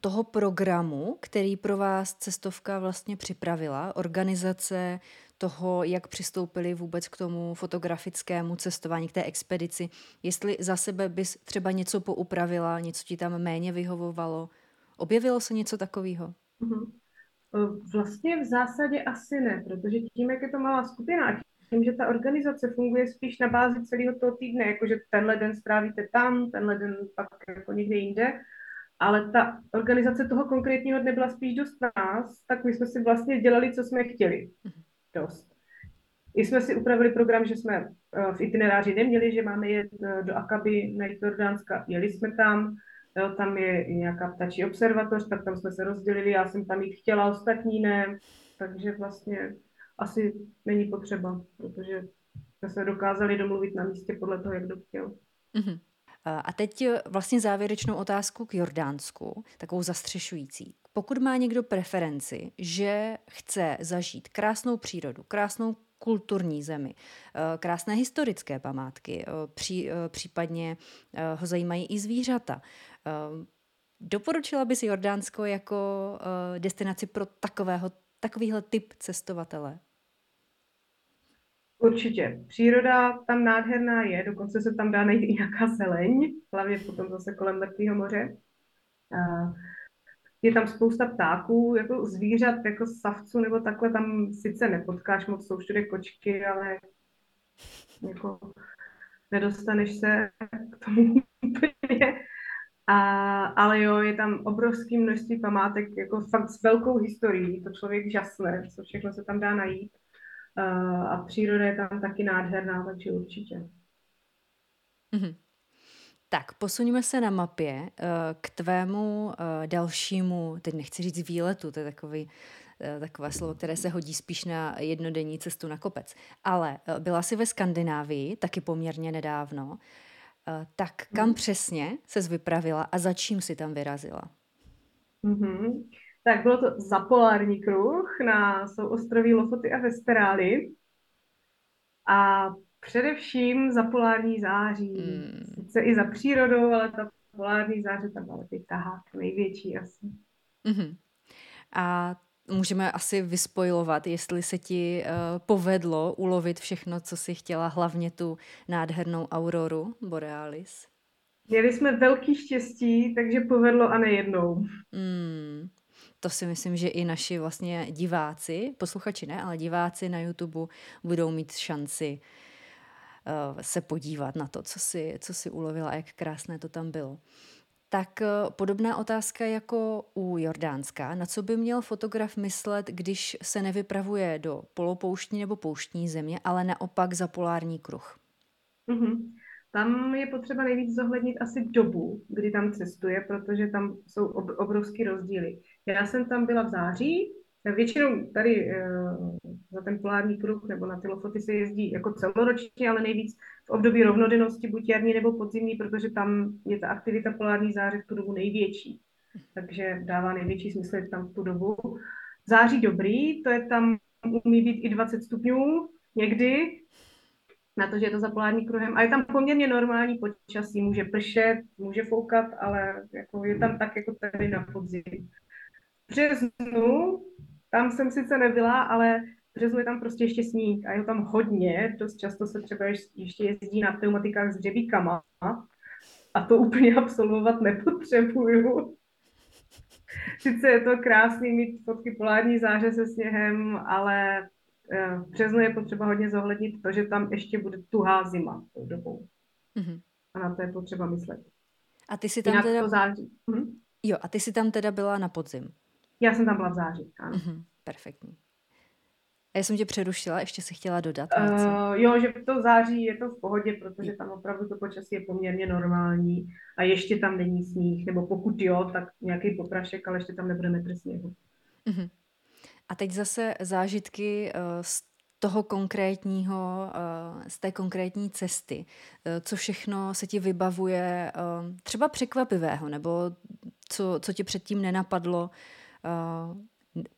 toho programu, který pro vás cestovka vlastně připravila, organizace toho, jak přistoupili vůbec k tomu fotografickému cestování, k té expedici, jestli za sebe bys třeba něco poupravila, něco ti tam méně vyhovovalo, objevilo se něco takového? Mm-hmm. Vlastně v zásadě asi ne, protože tím, jak je to malá skupina a tím, že ta organizace funguje spíš na bázi celého toho týdne, jakože tenhle den strávíte tam, tenhle den pak jako někde jinde, ale ta organizace toho konkrétního dne byla spíš dost na nás, tak my jsme si vlastně dělali, co jsme chtěli. Dost. I jsme si upravili program, že jsme eh, v itineráři neměli, že máme jet eh, do Akaby na Jordánska, jeli jsme tam, jo, tam je nějaká ptačí observatoř, tak tam jsme se rozdělili, já jsem tam jít chtěla, ostatní ne, takže vlastně asi není potřeba, protože jsme se dokázali domluvit na místě podle toho, jak kdo chtěl. Mm-hmm. A teď eh, vlastně závěrečnou otázku k Jordánsku, takovou zastřešující. Pokud má někdo preferenci, že chce zažít krásnou přírodu, krásnou kulturní zemi, eh, krásné historické památky, eh, pří, případně ho zajímají i zvířata. Doporučila bys Jordánsko jako destinaci pro takového, takovýhle typ cestovatele? Určitě. Příroda tam nádherná je, dokonce se tam dá najít i nějaká zeleň, hlavně potom zase kolem Mrtvého moře. Je tam spousta ptáků, jako zvířat, jako savců nebo takhle tam sice nepotkáš moc, jsou všude kočky, ale jako nedostaneš se k tomu úplně. A, ale jo, je tam obrovské množství památek, jako fakt s velkou historií, to člověk žasne, co všechno se tam dá najít a příroda je tam taky nádherná, takže určitě. Mm-hmm. Tak, posuníme se na mapě k tvému dalšímu, teď nechci říct výletu, to je takový Eh, takové slovo, které se hodí spíš na jednodenní cestu na kopec. Ale eh, byla jsi ve Skandinávii, taky poměrně nedávno. Eh, tak kam mm. přesně se vypravila a za čím si tam vyrazila? Mm-hmm. Tak bylo to za polární kruh na souostroví Lofoty a Vesterály. A především za polární září. Mm. Sice i za přírodou, ale ta polární záře tam byla ty tahák největší asi. Mm-hmm. A můžeme asi vyspojovat, jestli se ti uh, povedlo ulovit všechno, co si chtěla, hlavně tu nádhernou auroru Borealis. Měli jsme velký štěstí, takže povedlo a nejednou. Mm, to si myslím, že i naši vlastně diváci, posluchači ne, ale diváci na YouTube budou mít šanci uh, se podívat na to, co si, co si ulovila a jak krásné to tam bylo. Tak eh, podobná otázka jako u Jordánska. Na co by měl fotograf myslet, když se nevypravuje do polopouštní nebo pouštní země, ale naopak za polární kruh? Mm-hmm. Tam je potřeba nejvíc zohlednit asi dobu, kdy tam cestuje, protože tam jsou obrovský rozdíly. Já jsem tam byla v září, Většinou tady uh, za ten polární kruh nebo na ty lofoty se jezdí jako celoročně, ale nejvíc v období rovnodennosti, buď jarní nebo podzimní, protože tam je ta aktivita polární záře v tu dobu největší. Takže dává největší smysl tam v tu dobu. Září dobrý, to je tam, umí být i 20 stupňů někdy, na to, že je to za polární kruhem. A je tam poměrně normální počasí, může pršet, může foukat, ale jako je tam tak jako tady na podzim. Březnu tam jsem sice nebyla, ale březnu je tam prostě ještě sníh a je tam hodně. Dost často se třeba ještě jezdí na pneumatikách s dřebíkama a to úplně absolvovat nepotřebuju. Sice je to krásný mít fotky polární záře se sněhem, ale v březnu je potřeba hodně zohlednit to, že tam ještě bude tuhá zima tou dobou. Mm-hmm. A na to je potřeba myslet. A ty si tam teda... To září. Mhm. Jo, a ty si tam teda byla na podzim. Já jsem tam byla v září, ano. Mm-hmm, perfektní. A já jsem tě přerušila, ještě si chtěla dodat Uh, jo, že to září je to v pohodě, protože tam opravdu to počasí je poměrně normální a ještě tam není sníh, nebo pokud jo, tak nějaký poprašek, ale ještě tam nebude metr sněhu. Uh-huh. A teď zase zážitky uh, z toho konkrétního, uh, z té konkrétní cesty. Uh, co všechno se ti vybavuje třeba překvapivého, nebo co, co tě předtím nenapadlo,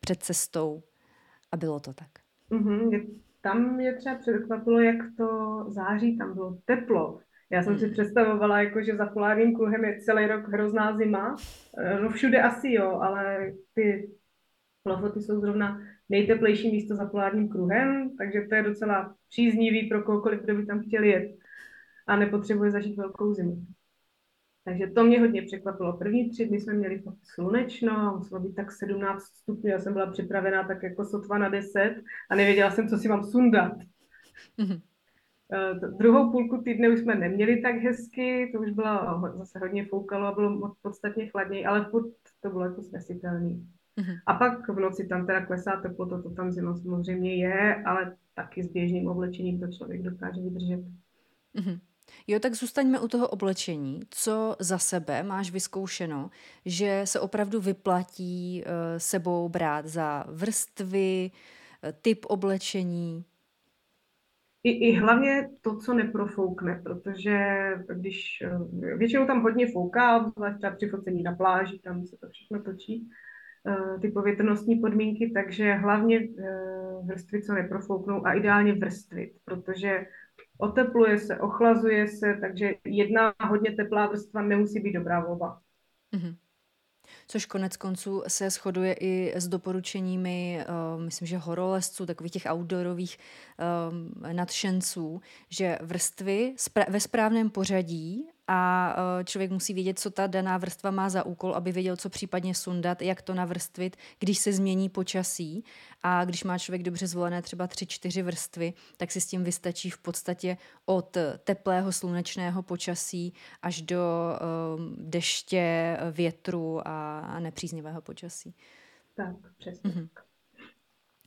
před cestou a bylo to tak. Mm-hmm. Tam mě třeba překvapilo, jak to září, tam bylo teplo. Já jsem mm. si mhm. představovala, jako, že za polárním kruhem je celý rok hrozná zima. Eh, no všude asi jo, ale ty Lofoty jsou zrovna nejteplejší místo za polárním kruhem, takže to je docela příznivý pro kohokoliv, kdo by tam chtěl jet a nepotřebuje zažít velkou zimu. Takže to mě hodně překvapilo. První tři dny jsme měli fakt slunečno, muselo být tak 17 stupňů, já jsem byla připravená tak jako sotva na 10 a nevěděla jsem, co si mám sundat. Mm-hmm. Uh, druhou půlku týdne už jsme neměli tak hezky, to už bylo zase hodně foukalo a bylo podstatně chladněji, ale furt to bylo jako snesitelný. Mm-hmm. A pak v noci tam teda klesá teplota, to tam zima samozřejmě je, ale taky s běžným oblečením to člověk dokáže vydržet. Mm-hmm. Jo, tak zůstaňme u toho oblečení. Co za sebe máš vyzkoušeno, že se opravdu vyplatí uh, sebou brát za vrstvy, uh, typ oblečení? I, I hlavně to, co neprofoukne, protože když uh, většinou tam hodně fouká, třeba při focení na pláži, tam se to všechno točí, ty povětrnostní podmínky, takže hlavně vrstvy, co neprofouknou a ideálně vrstvit, protože otepluje se, ochlazuje se, takže jedna hodně teplá vrstva nemusí být dobrá volba. Mm-hmm. Což konec konců se shoduje i s doporučeními, uh, myslím, že horolezců, takových těch outdoorových uh, nadšenců, že vrstvy ve správném pořadí a e, člověk musí vědět, co ta daná vrstva má za úkol, aby věděl, co případně sundat, jak to navrstvit, když se změní počasí. A když má člověk dobře zvolené třeba tři, čtyři vrstvy, tak si s tím vystačí v podstatě od teplého slunečného počasí až do um, deště, větru a, a nepříznivého počasí. Tak, přesně. Mm-hmm.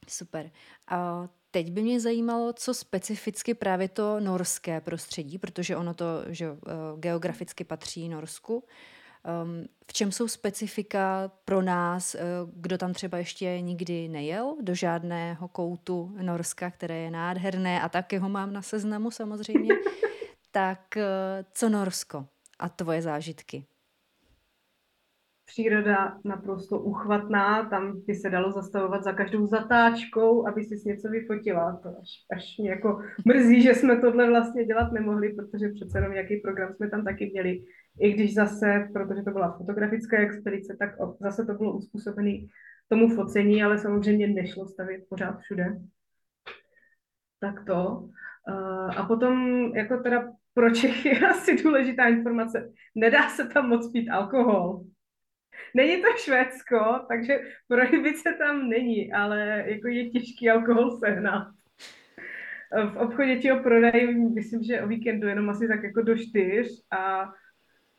Super. A teď by mě zajímalo, co specificky právě to norské prostředí, protože ono to že, uh, geograficky patří Norsku. Um, v čem jsou specifika pro nás, uh, kdo tam třeba ještě nikdy nejel do žádného koutu Norska, které je nádherné a taky ho mám na seznamu samozřejmě. tak uh, co Norsko a tvoje zážitky? Příroda naprosto uchvatná, tam by se dalo zastavovat za každou zatáčkou, aby si něco vyfotila. To až, až mě jako mrzí, že jsme tohle vlastně dělat nemohli, protože přece jenom nějaký program jsme tam taky měli. I když zase, protože to byla fotografická expedice, tak zase to bylo uspůsobené tomu focení, ale samozřejmě nešlo stavit pořád všude. Tak to. Uh, a potom jako teda pro Čechy je asi důležitá informace. Nedá se tam moc pít alkohol. Není to Švédsko, takže prohibice tam není, ale jako je těžký alkohol sehnat. V obchodě ti ho prodají, myslím, že o víkendu jenom asi tak jako do čtyř a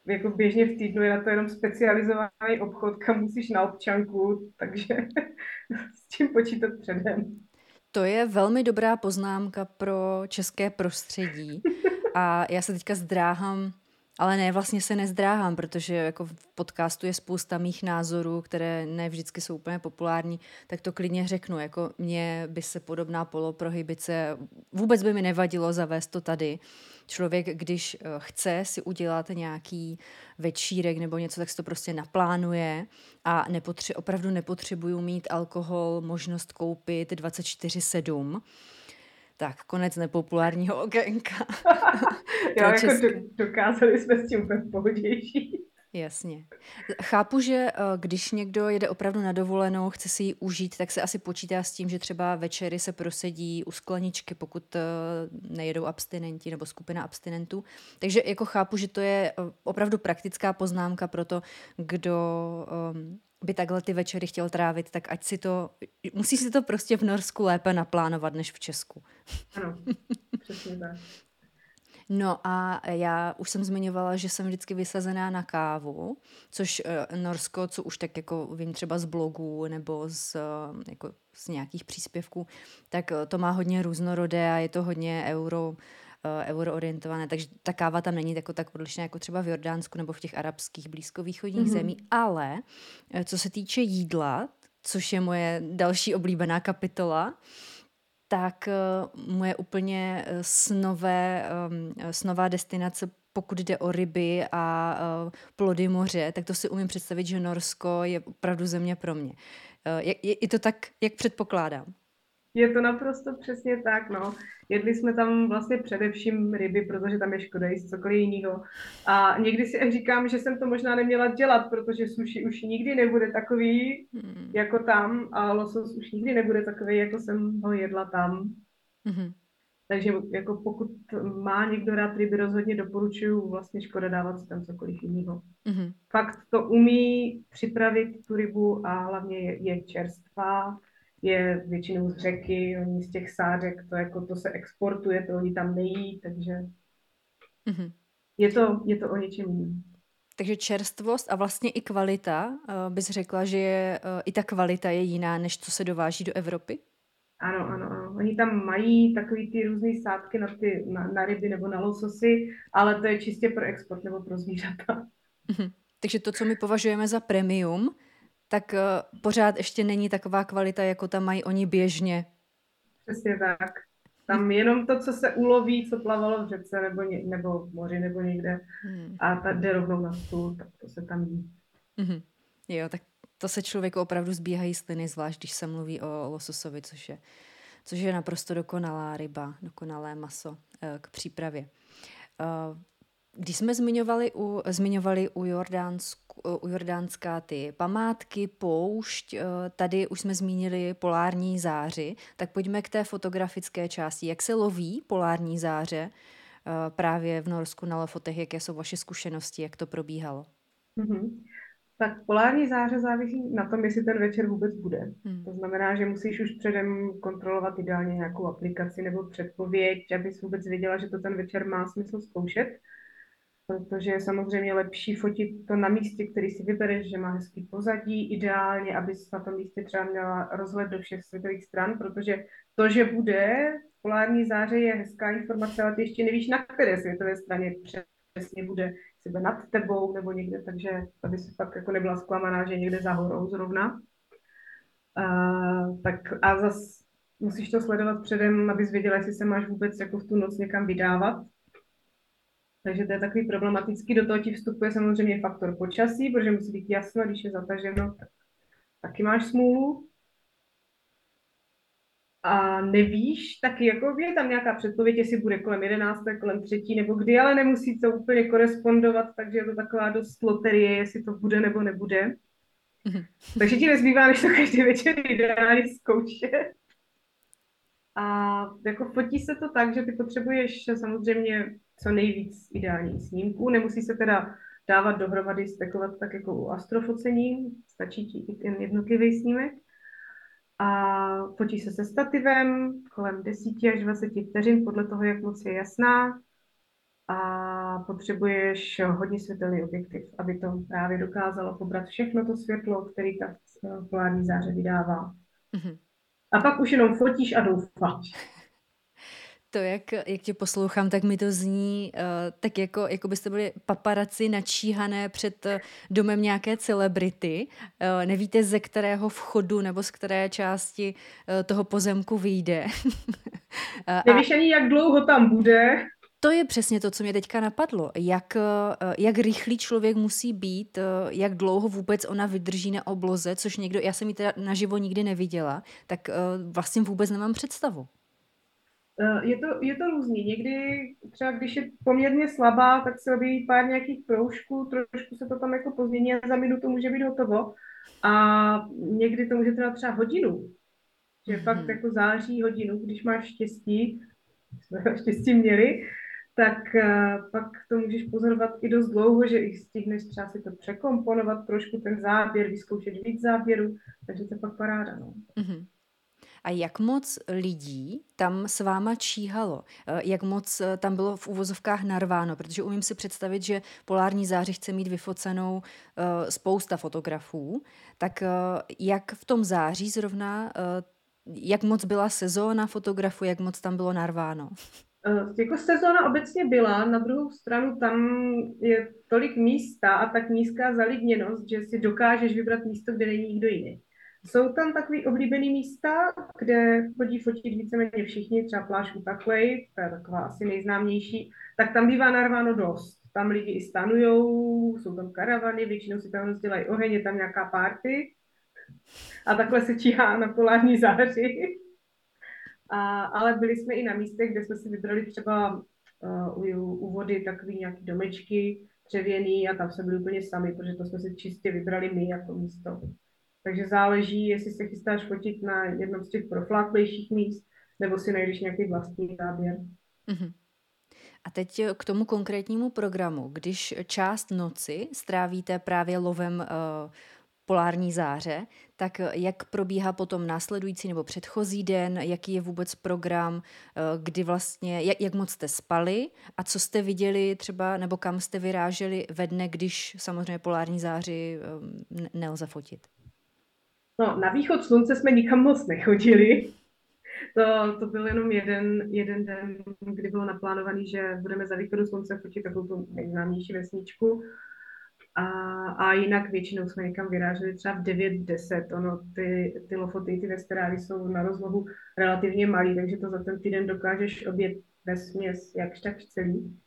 jako běžně v týdnu je na to jenom specializovaný obchod, kam musíš na občanku, takže s tím počítat předem. To je velmi dobrá poznámka pro české prostředí. A já se teďka zdráhám ale ne, vlastně se nezdráhám, protože jako v podcastu je spousta mých názorů, které ne vždycky jsou úplně populární, tak to klidně řeknu. Jako mně by se podobná poloprohybice, vůbec by mi nevadilo zavést to tady. Člověk, když eh, chce si udělat nějaký večírek nebo něco, tak si to prostě naplánuje a nepotře- opravdu nepotřebuju mít alkohol, možnost koupit 24-7 tak, konec nepopulárního okénka. jo, jako dokázali jsme s tím úplně pohodější. Jasně. Chápu, že eh, když někdo jede opravdu na dovolenou, chce si ji užít, tak se asi počítá s tím, že třeba večery se prosedí u skleničky, pokud eh, nejedou abstinenti nebo skupina abstinentů. Takže jako chápu, že to je eh, opravdu praktická poznámka pro to, kdo um, by takhle ty večery chtěl trávit, tak ať si to, musí si to prostě v Norsku lépe naplánovat než v Česku. Ano, přesně tak. No a já už jsem zmiňovala, že jsem vždycky vysazená na kávu, což uh, Norsko, co už tak jako vím třeba z blogů nebo z, uh, jako z nějakých příspěvků, tak uh, to má hodně různorodé a je to hodně euro euroorientované, takže ta káva tam není jako tak odlišná jako třeba v Jordánsku nebo v těch arabských blízkovýchodních mm-hmm. zemí, ale co se týče jídla, což je moje další oblíbená kapitola, tak uh, moje úplně snové, um, snová destinace pokud jde o ryby a plody moře, tak to si umím představit, že Norsko je opravdu země pro mě. Je, je to tak, jak předpokládám? Je to naprosto přesně tak, no. Jedli jsme tam vlastně především ryby, protože tam je škoda jíst cokoliv jiného. A někdy si říkám, že jsem to možná neměla dělat, protože sushi už nikdy nebude takový hmm. jako tam a losos už nikdy nebude takový, jako jsem ho jedla tam. Hmm. Takže jako pokud má někdo rád ryby, rozhodně doporučuju vlastně škoda dávat si tam cokoliv jiného. Mm-hmm. Fakt to umí připravit tu rybu a hlavně je, je čerstvá je většinou z řeky, oni z těch sářek, to, jako, to se exportuje, to oni tam nejí, takže mm-hmm. je, to, je to o něčem jiném. Takže čerstvost a vlastně i kvalita, uh, bys řekla, že je, uh, i ta kvalita je jiná, než co se dováží do Evropy? Ano, ano, ano. Oni tam mají takový ty různé sádky na, ty, na, na ryby nebo na lososy, ale to je čistě pro export nebo pro zvířata. Mm-hmm. Takže to, co my považujeme za premium, tak uh, pořád ještě není taková kvalita, jako tam mají oni běžně. Přesně tak. Tam jenom to, co se uloví, co plavalo v řece nebo, ně, nebo v moři nebo někde hmm. a ta jde rovnou na stůl, tak to se tam jí. Hmm. Jo, tak to se člověku opravdu zbíhají sliny, zvlášť když se mluví o lososovi, což je, což je naprosto dokonalá ryba, dokonalé maso eh, k přípravě. Uh, když jsme zmiňovali u, zmiňovali u, Jordánsku, u Jordánska ty památky, poušť, eh, tady už jsme zmínili polární záři, tak pojďme k té fotografické části. Jak se loví polární záře eh, právě v Norsku na Lofotech, jaké jsou vaše zkušenosti, jak to probíhalo? Mm-hmm. Tak polární záře závisí na tom, jestli ten večer vůbec bude. Hmm. To znamená, že musíš už předem kontrolovat ideálně nějakou aplikaci nebo předpověď, abys vůbec věděla, že to ten večer má smysl zkoušet protože je samozřejmě lepší fotit to na místě, který si vybereš, že má hezký pozadí, ideálně, abys na tom místě třeba měla rozhled do všech světových stran, protože to, že bude polární záře je hezká informace, ale ty ještě nevíš, na které světové straně přesně bude, sebe nad tebou nebo někde, takže aby si fakt jako nebyla zklamaná, že někde za horou zrovna. Uh, tak a zas musíš to sledovat předem, abys věděla, jestli se máš vůbec jako v tu noc někam vydávat. Takže to je takový problematický. Do toho ti vstupuje samozřejmě faktor počasí, protože musí být jasno, když je zataženo, tak taky máš smůlu. A nevíš, taky jako je tam nějaká předpověď, jestli bude kolem 11, kolem třetí nebo kdy, ale nemusí to úplně korespondovat, takže je to taková dost loterie, jestli to bude nebo nebude. Mm-hmm. Takže ti nezbývá, než to každý večer ideálně zkoušet. A jako fotí se to tak, že ty potřebuješ samozřejmě co nejvíc ideálních snímků. Nemusí se teda dávat dohromady, stekovat tak jako u astrofocení, stačí ti i ten jednotlivý snímek. A fotí se se stativem kolem 10 až 20 vteřin, podle toho, jak moc je jasná. A potřebuješ hodně světelný objektiv, aby to právě dokázalo pobrat všechno to světlo, který ta polární záře vydává. Mm-hmm. A pak už jenom fotíš a doufáš. To, jak, jak tě poslouchám, tak mi to zní uh, tak jako, jako byste byli paparaci načíhané před uh, domem nějaké celebrity. Uh, nevíte, ze kterého vchodu nebo z které části uh, toho pozemku vyjde. uh, Nevíš ani, jak dlouho tam bude. To je přesně to, co mě teďka napadlo. Jak, jak rychlý člověk musí být, jak dlouho vůbec ona vydrží na obloze, což někdo, já jsem ji teda naživo nikdy neviděla, tak vlastně vůbec nemám představu. Eh, je to, je to různý. Někdy třeba, když je poměrně slabá, tak se objeví pár nějakých proužků, trošku se to tam jako pozmění a za minutu může být hotovo. A někdy to může trvat třeba hodinu. Že mm-hmm. fakt jako září hodinu, když máš štěstí, jsme štěstí měli, tak uh, pak to můžeš pozorovat i dost dlouho, že i stihneš třeba si to překomponovat trošku ten záběr, vyzkoušet víc záběru, takže to je pak paráda. No. Mm-hmm. A jak moc lidí tam s váma číhalo? Eh, jak moc eh, tam bylo v úvozovkách narváno? Protože umím si představit, že polární záři chce mít vyfocenou eh, spousta fotografů. Tak jak v tom září zrovna, jak moc byla sezóna fotografu, jak moc tam bylo narváno? Jako sezóna obecně byla, na druhou stranu tam je tolik místa a tak nízká zalidněnost, že si dokážeš vybrat místo, kde není nikdo jiný. Jsou tam takový oblíbený místa, kde chodí fotit víceméně všichni, třeba pláž u Taklej, to je taková asi nejznámější, tak tam bývá narváno dost. Tam lidi i stanujou, jsou tam karavany, většinou si tam rozdělají oheň, je tam nějaká party. A takhle se číhá na polární záři. A, ale byli jsme i na místech, kde jsme si vybrali třeba uh, u, u vody takový nějaký domečky dřevěný a tam jsme byli úplně sami, protože to jsme si čistě vybrali my jako místo. Takže záleží, jestli se chystáš fotit na jednom z těch profláklejších míst, nebo si najdeš nějaký vlastní záběr. Mm-hmm. A teď k tomu konkrétnímu programu. Když část noci strávíte právě lovem uh, polární záře, tak jak probíhá potom následující nebo předchozí den, jaký je vůbec program, kdy vlastně, jak, jak moc jste spali a co jste viděli třeba, nebo kam jste vyráželi ve dne, když samozřejmě polární záři nelze fotit? No, na východ slunce jsme nikam moc nechodili. To, to byl jenom jeden, jeden den, kdy bylo naplánovaný, že budeme za východu slunce fotit takovou tu nejznámější vesničku. A, a jinak většinou jsme někam vyráželi třeba v 9, 10. Ono, ty, ty lofoty, ty vesterály jsou na rozlohu relativně malý, takže to za ten týden dokážeš obět ve směs jakž tak celý.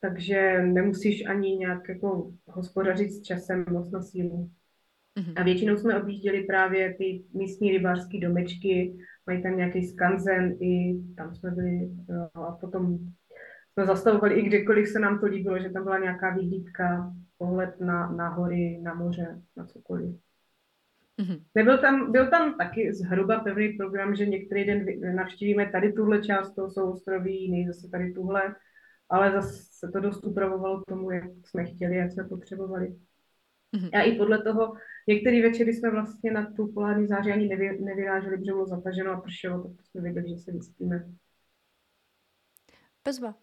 Takže nemusíš ani nějak jako hospodařit s časem moc na sílu. Mm-hmm. A většinou jsme objížděli právě ty místní rybářské domečky, mají tam nějaký skanzen, i tam jsme byli jo, a potom jsme zastavovali i kdekoliv se nám to líbilo, že tam byla nějaká vyhlídka, pohled na, na hory, na moře, na cokoliv. Mm-hmm. Nebyl tam, byl tam taky zhruba pevný program, že některý den navštívíme tady tuhle část toho souostroví, jiný zase tady tuhle, ale zase se to dost upravovalo tomu, jak jsme chtěli, jak jsme potřebovali. Mm-hmm. A i podle toho, některý večery jsme vlastně na tu polární záři ani nevy, nevyráželi, protože bylo zataženo a pršelo, tak jsme věděli, že se vyspíme. Bezva.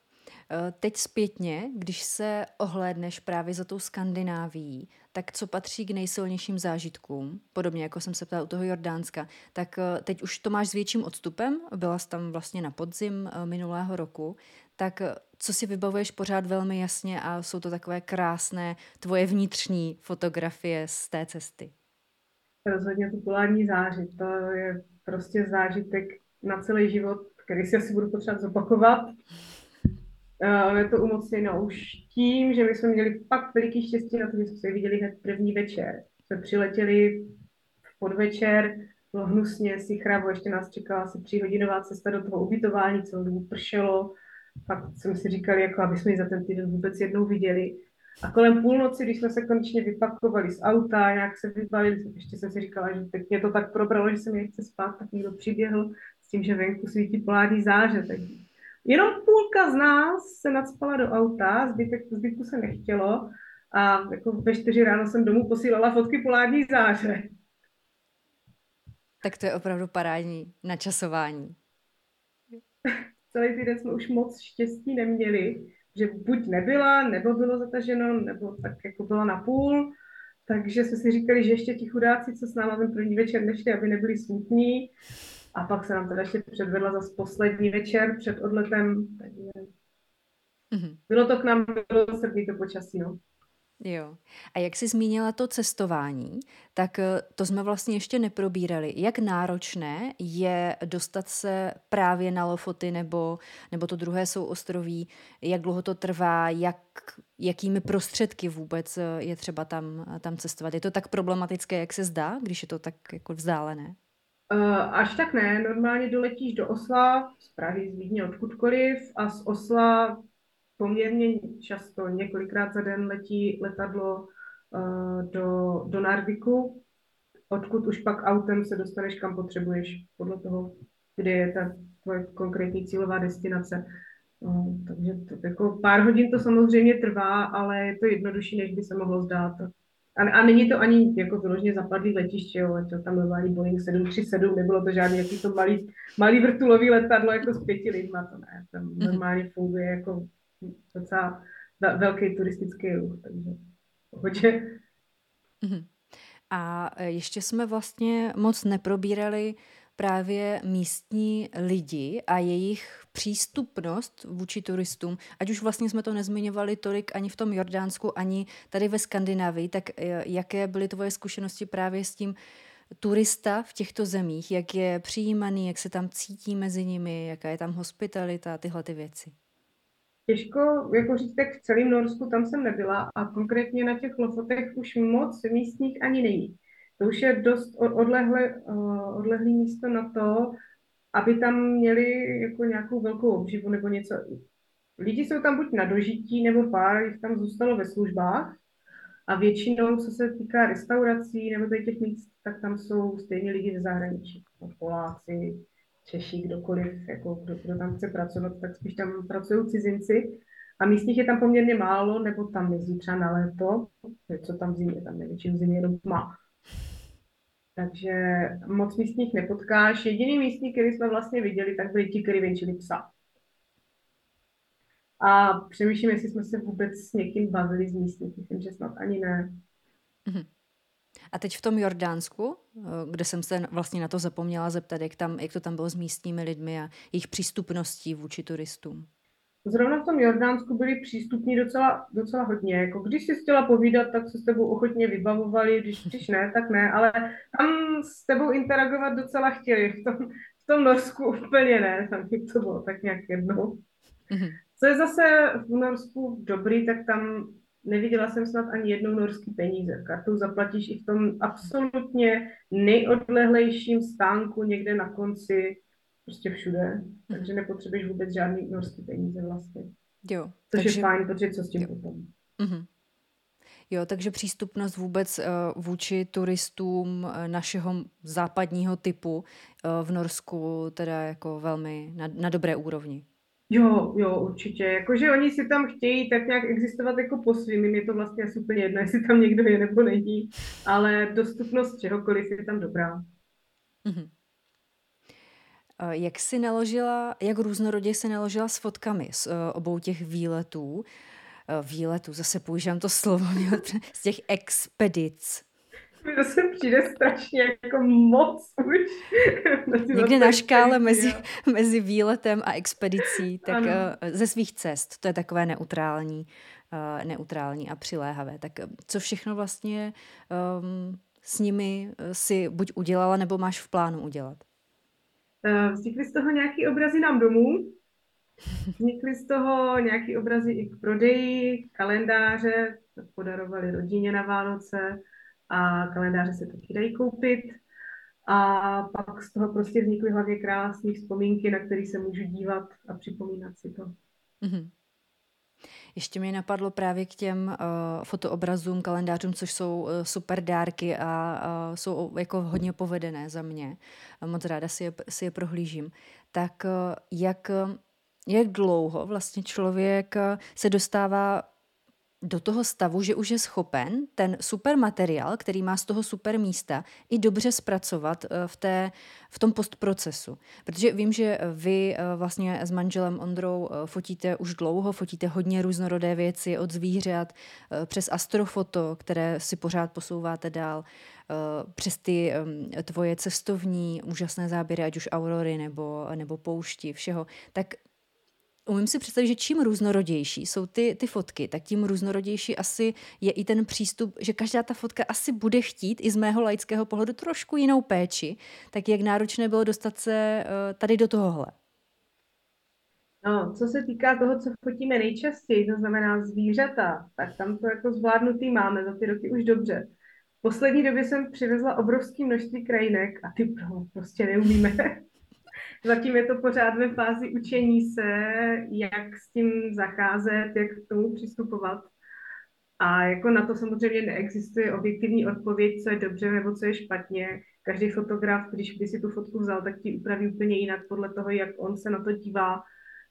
Eh, teď zpětně, když se ohlédneš právě za tou Skandinávií, tak co patří k nejsilnějším zážitkům, podobně jako jsem se ptala u toho Jordánska, tak eh, teď už to máš s větším odstupem, byla jsi tam vlastně na podzim eh, minulého roku, tak co si vybavuješ pořád velmi jasně a jsou to takové krásné tvoje vnitřní fotografie z té cesty? Rozhodně to polární záři, to je prostě zážitek na celý život, který si asi budu potřebovat zopakovat. Je to umocněno už tím, že my jsme měli pak veliký štěstí na to, že jsme se viděli hned první večer. Jsme přiletěli v podvečer, bylo hnusně, si chrabo, ještě nás čekala asi tříhodinová cesta do toho ubytování, celou dobu pršelo. Pak jsme si říkali, jako aby jsme ji za ten týden vůbec jednou viděli. A kolem půlnoci, když jsme se konečně vypakovali z auta, nějak se vybalili, ještě jsem si říkala, že teď mě to tak probralo, že se mi chce spát, tak někdo přiběhl s tím, že venku svítí polární záře. Tak jenom půlka z nás se nadspala do auta, zbytek, zbytku se nechtělo a jako ve čtyři ráno jsem domů posílala fotky polární záře. Tak to je opravdu parádní načasování. Celý týden jsme už moc štěstí neměli, že buď nebyla, nebo bylo zataženo, nebo tak jako byla na půl. Takže jsme si říkali, že ještě ti chudáci, co s náma ten první večer nešli, aby nebyli smutní. A pak se nám teda ještě předvedla zase poslední večer před odletem. Takže mm-hmm. bylo to k nám, bylo srdný to počasí, no. Jo. A jak jsi zmínila to cestování, tak eh, to jsme vlastně ještě neprobírali. Jak náročné je dostat se právě na Lofoty nebo, nebo to druhé souostroví, jak dlouho to trvá, jak, jakými prostředky vůbec eh, je třeba tam, tam cestovat. Je to tak problematické, jak se zdá, když je to tak jako vzdálené? Uh, až tak ne, normálně doletíš do Osla, z Prahy, z Vídně, odkudkoliv a z Osla poměrně často, několikrát za den letí letadlo uh, do, do Narviku, odkud už pak autem se dostaneš kam potřebuješ, podle toho, kde je ta tvoje konkrétní cílová destinace. Uh, takže to, jako pár hodin to samozřejmě trvá, ale je to jednodušší, než by se mohlo zdát. A, a není to ani jako vyloženě zapadlý letiště, jo, to tam normální Boeing 737, nebylo to žádný jaký to malý, malý vrtulový letadlo jako s pěti lidma, to ne, tam mhm. normálně funguje jako docela velký turistický ruch, takže pohodě. Mhm. A e, ještě jsme vlastně moc neprobírali právě místní lidi a jejich přístupnost vůči turistům, ať už vlastně jsme to nezmiňovali tolik ani v tom Jordánsku, ani tady ve Skandinávii, tak e, jaké byly tvoje zkušenosti právě s tím turista v těchto zemích, jak je přijímaný, jak se tam cítí mezi nimi, jaká je tam hospitalita, tyhle ty věci? Těžko jako říct, tak v celém Norsku tam jsem nebyla a konkrétně na těch Lofotech už moc místních ani není. To už je dost odlehle, odlehlý místo na to, aby tam měli jako nějakou velkou obživu nebo něco. Lidi jsou tam buď na dožití, nebo pár jich tam zůstalo ve službách. A většinou, co se týká restaurací nebo těch míst, tak tam jsou stejně lidi ze zahraničí. No, Poláci, Češi, kdokoliv, jako kdo, kdo tam chce pracovat, tak spíš tam pracují cizinci. A místních je tam poměrně málo, nebo tam jezdí třeba na léto, co tam v zimě, tam největší v zimě jenom tma. Takže moc místních nepotkáš. Jediný místní, který jsme vlastně viděli, tak byli ti, kteří venčili psa. A přemýšlím, jestli jsme se vůbec s někým bavili z místních. Myslím, že snad ani ne. Mm-hmm. A teď v tom Jordánsku, eh, kde jsem se vlastně na to zapomněla zeptat, jak, tam, jak to tam bylo s místními lidmi a jejich přístupností vůči turistům. Zrovna v tom Jordánsku byli přístupní docela, docela hodně. Jako když si chtěla povídat, tak se s tebou ochotně vybavovali, když, když ne, tak ne, ale tam s tebou interagovat docela chtěli. V tom, v tom Norsku úplně ne, tam to bylo tak nějak jednou. Mm-hmm. Co je zase v Norsku dobrý, tak tam neviděla jsem snad ani jednou norský peníze. Kartou zaplatíš i v tom absolutně nejodlehlejším stánku někde na konci, prostě všude. Mhm. Takže nepotřebuješ vůbec žádný norský peníze vlastně. Jo. Což takže... je fajn, protože co s tím jo. potom. Mm-hmm. Jo, takže přístupnost vůbec uh, vůči turistům uh, našeho západního typu uh, v Norsku teda jako velmi na, na dobré úrovni. Jo, jo, určitě. Jakože oni si tam chtějí tak nějak existovat jako po svým, je to vlastně asi úplně jedno, jestli tam někdo je nebo není, ale dostupnost čehokoliv je tam dobrá. Mm-hmm. Jak si naložila, jak různorodě si naložila s fotkami z obou těch výletů? Výletů, zase používám to slovo, z těch expedic mi zase přijde strašně jako moc už. Někde na škále mezi, mezi výletem a expedicí, tak ano. Eh, ze svých cest, to je takové neutrální, uh, neutrální a přiléhavé. Tak eh, co všechno vlastně um, s nimi si buď udělala, nebo máš v plánu udělat? Vznikly z toho nějaký obrazy nám domů, vznikly z toho nějaký obrazy i k prodeji, kalendáře, podarovali rodině na Vánoce, a kalendáře se taky dají koupit. A pak z toho prostě vznikly hlavně krásné vzpomínky, na které se můžu dívat a připomínat si to. Mm-hmm. Ještě mi napadlo právě k těm uh, fotoobrazům, kalendářům, což jsou uh, super dárky a uh, jsou jako hodně povedené za mě. Moc ráda si je, si je prohlížím. Tak uh, jak, jak dlouho vlastně člověk se dostává do toho stavu, že už je schopen ten super materiál, který má z toho super místa, i dobře zpracovat eh, v, té, v tom postprocesu. Protože vím, že vy eh, vlastně s manželem Ondrou eh, fotíte už dlouho, fotíte hodně různorodé věci od zvířat přes astrofoto, které si pořád posouváte dál, přes ty tvoje cestovní úžasné záběry, ať už aurory nebo, nebo poušti, všeho. Tak umím si představit, že čím různorodější jsou ty, ty fotky, tak tím různorodější asi je i ten přístup, že každá ta fotka asi bude chtít i z mého laického pohledu trošku jinou péči. Tak jak náročné bylo dostat se eh, tady do tohohle? No, co se týká toho, co fotíme nejčastěji, to znamená zvířata, tak tam to jako zvládnutý máme za ty roky už dobře. V poslední době jsem přivezla obrovské množství krajinek a ty prostě neumíme. Zatím je to pořád ve fázi učení se, jak s tím zacházet, jak k tomu přistupovat. A jako na to samozřejmě neexistuje objektivní odpověď, co je dobře nebo co je špatně. Každý fotograf, když by si tu fotku vzal, tak ti upraví úplně jinak podle toho, jak on se na to dívá.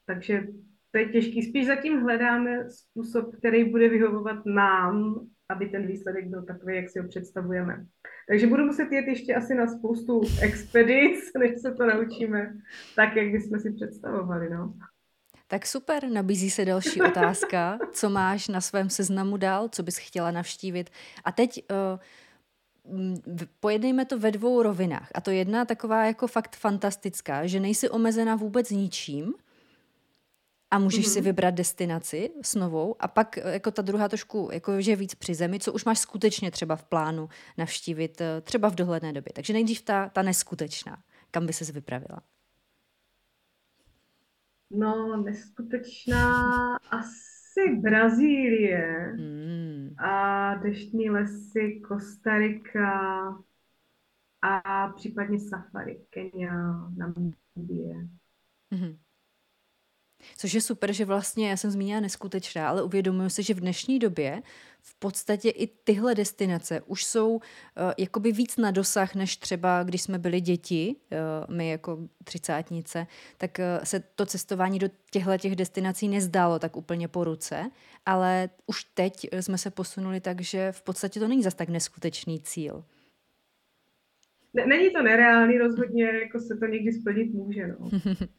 Takže to je těžký. Spíš zatím hledáme způsob, který bude vyhovovat nám aby ten výsledek byl takový, jak si ho představujeme. Takže budu muset jet ještě asi na spoustu expedic, než se to naučíme tak, jak bychom si představovali. No. Tak super, nabízí se další otázka. Co máš na svém seznamu dál, co bys chtěla navštívit? A teď uh, pojednejme to ve dvou rovinách. A to jedna taková jako fakt fantastická, že nejsi omezena vůbec ničím, a můžeš mm-hmm. si vybrat destinaci s novou a pak eh, jako ta druhá trošku, jako že víc při zemi, co už máš skutečně třeba v plánu navštívit eh, třeba v dohledné době. Takže nejdřív ta, ta neskutečná. Kam by ses vypravila? No, neskutečná asi Brazílie mm. a deštní lesy, Kostarika a případně safari, Kenia, Namibie. Mm-hmm. Což je super, že vlastně, já jsem zmínila neskutečná, ale uvědomuji si, že v dnešní době v podstatě i tyhle destinace už jsou uh, jakoby víc na dosah, než třeba když jsme byli děti, uh, my jako třicátnice, tak uh, se to cestování do těchto těch destinací nezdálo tak úplně po ruce, ale už teď jsme se posunuli tak, že v podstatě to není zas tak neskutečný cíl. Není to nereálný, rozhodně jako se to někdy splnit může. No.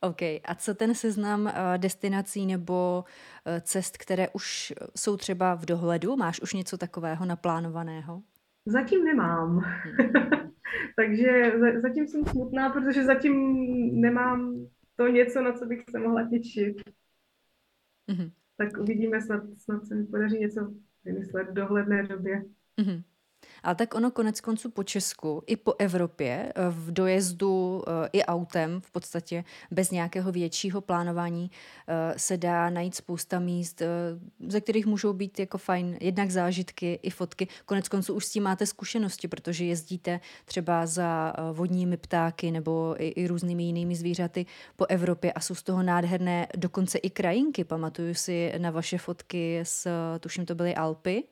OK. A co ten seznam uh, destinací nebo uh, cest, které už jsou třeba v dohledu? Máš už něco takového naplánovaného? Zatím nemám. Hmm. Takže zatím jsem smutná, protože zatím nemám to něco, na co bych se mohla těšit. Mm-hmm. Tak uvidíme, snad, snad se mi podaří něco vymyslet v dohledné době. Mm-hmm. Ale tak ono konec konců po Česku i po Evropě eh, v dojezdu eh, i autem v podstatě bez nějakého většího plánování eh, se dá najít spousta míst, ze kterých můžou být jako fajn jednak zážitky i fotky. Konec konců už s tím máte zkušenosti, protože jezdíte třeba za vodními ptáky nebo i, i různými jinými zvířaty po Evropě a jsou z toho nádherné dokonce i krajinky. Pamatuju si na vaše fotky s, tuším to byly Alpy.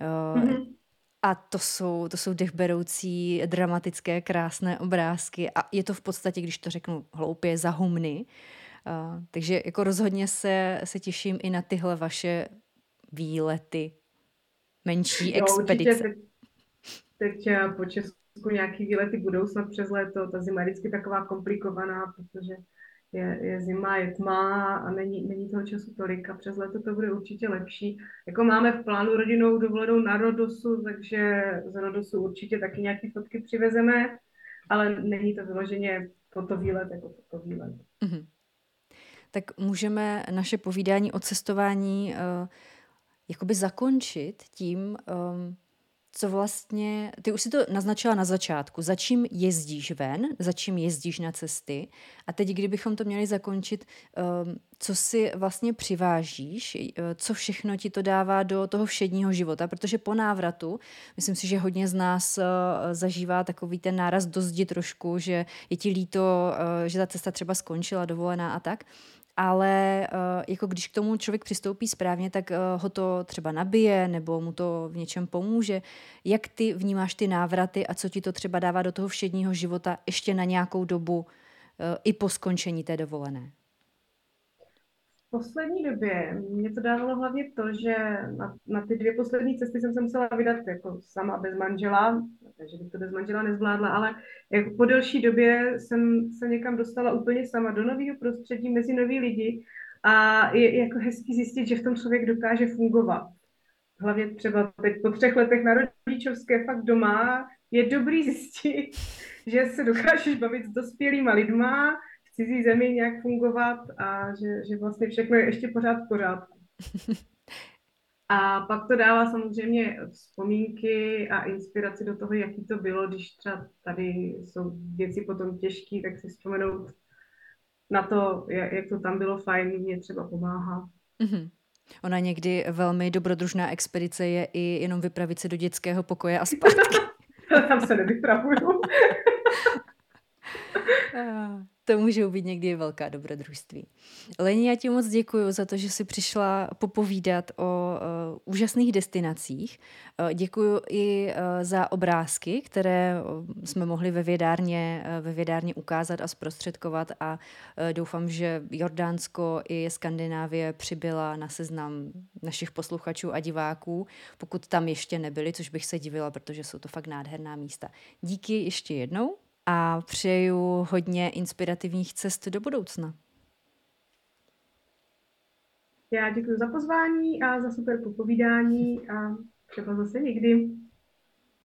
Mm-hmm a to jsou, to jsou dechberoucí, dramatické, krásné obrázky a je to v podstatě, když to řeknu hloupě, za humny. Uh, takže jako rozhodně se, se těším i na tyhle vaše výlety, menší jo, expedice. Teď, teď po Česku nějaký výlety budou snad přes léto. Ta zima je vždycky taková komplikovaná, protože je, je zima, je tma a není, není toho času tolik a přes léto to bude určitě lepší. Jako máme v plánu rodinou dovolenou na Rodosu, takže z Rodosu určitě taky nějaké fotky přivezeme, ale není to vyloženě fotovýlet jako fotovýlet. Mm-hmm. Tak můžeme naše povídání o cestování uh, jakoby zakončit tím, um, co vlastně, ty už si to naznačila na začátku, za čím jezdíš ven, za čím jezdíš na cesty. A teď, kdybychom to měli zakončit, um, co si vlastně přivážíš, uh, co všechno ti to dává do toho všedního života, protože po návratu, myslím si, že hodně z nás uh, zažívá takový ten náraz do zdi trošku, že je ti líto, uh, že ta cesta třeba skončila, dovolená a tak, ale uh, jako když k tomu člověk přistoupí správně, tak uh, ho to třeba nabije nebo mu to v něčem pomůže. Jak ty vnímáš ty návraty a co ti to třeba dává do toho všedního života ještě na nějakou dobu uh, i po skončení té dovolené? Poslední době mě to dávalo hlavně to, že na, na ty dvě poslední cesty jsem se musela vydat jako sama bez manžela, takže bych to bez manžela nezvládla, ale jako po delší době jsem se někam dostala úplně sama do nového prostředí, mezi nový lidi a je jako hezký zjistit, že v tom člověk dokáže fungovat. Hlavně třeba teď po třech letech na rodičovské fakt doma je dobrý zjistit, že se dokážeš bavit s dospělýma lidma, cizí zemi nějak fungovat a že, že vlastně všechno je ještě pořád v pořádku. A pak to dává samozřejmě vzpomínky a inspiraci do toho, jaký to bylo, když třeba tady jsou věci potom těžké, tak si vzpomenout na to, jak to tam bylo fajn, mě třeba pomáhá. Mm-hmm. Ona někdy velmi dobrodružná expedice je i jenom vypravit se do dětského pokoje a zpátky. tam se nevypravuju. To můžou být někdy velká dobrodružství. Leni, já ti moc děkuji za to, že jsi přišla popovídat o uh, úžasných destinacích. Uh, děkuji i uh, za obrázky, které uh, jsme mohli ve vědárně, uh, ve vědárně ukázat a zprostředkovat a uh, doufám, že Jordánsko i Skandinávie přibyla na seznam našich posluchačů a diváků, pokud tam ještě nebyli, což bych se divila, protože jsou to fakt nádherná místa. Díky ještě jednou a přeju hodně inspirativních cest do budoucna. Já děkuji za pozvání a za super popovídání a třeba zase někdy.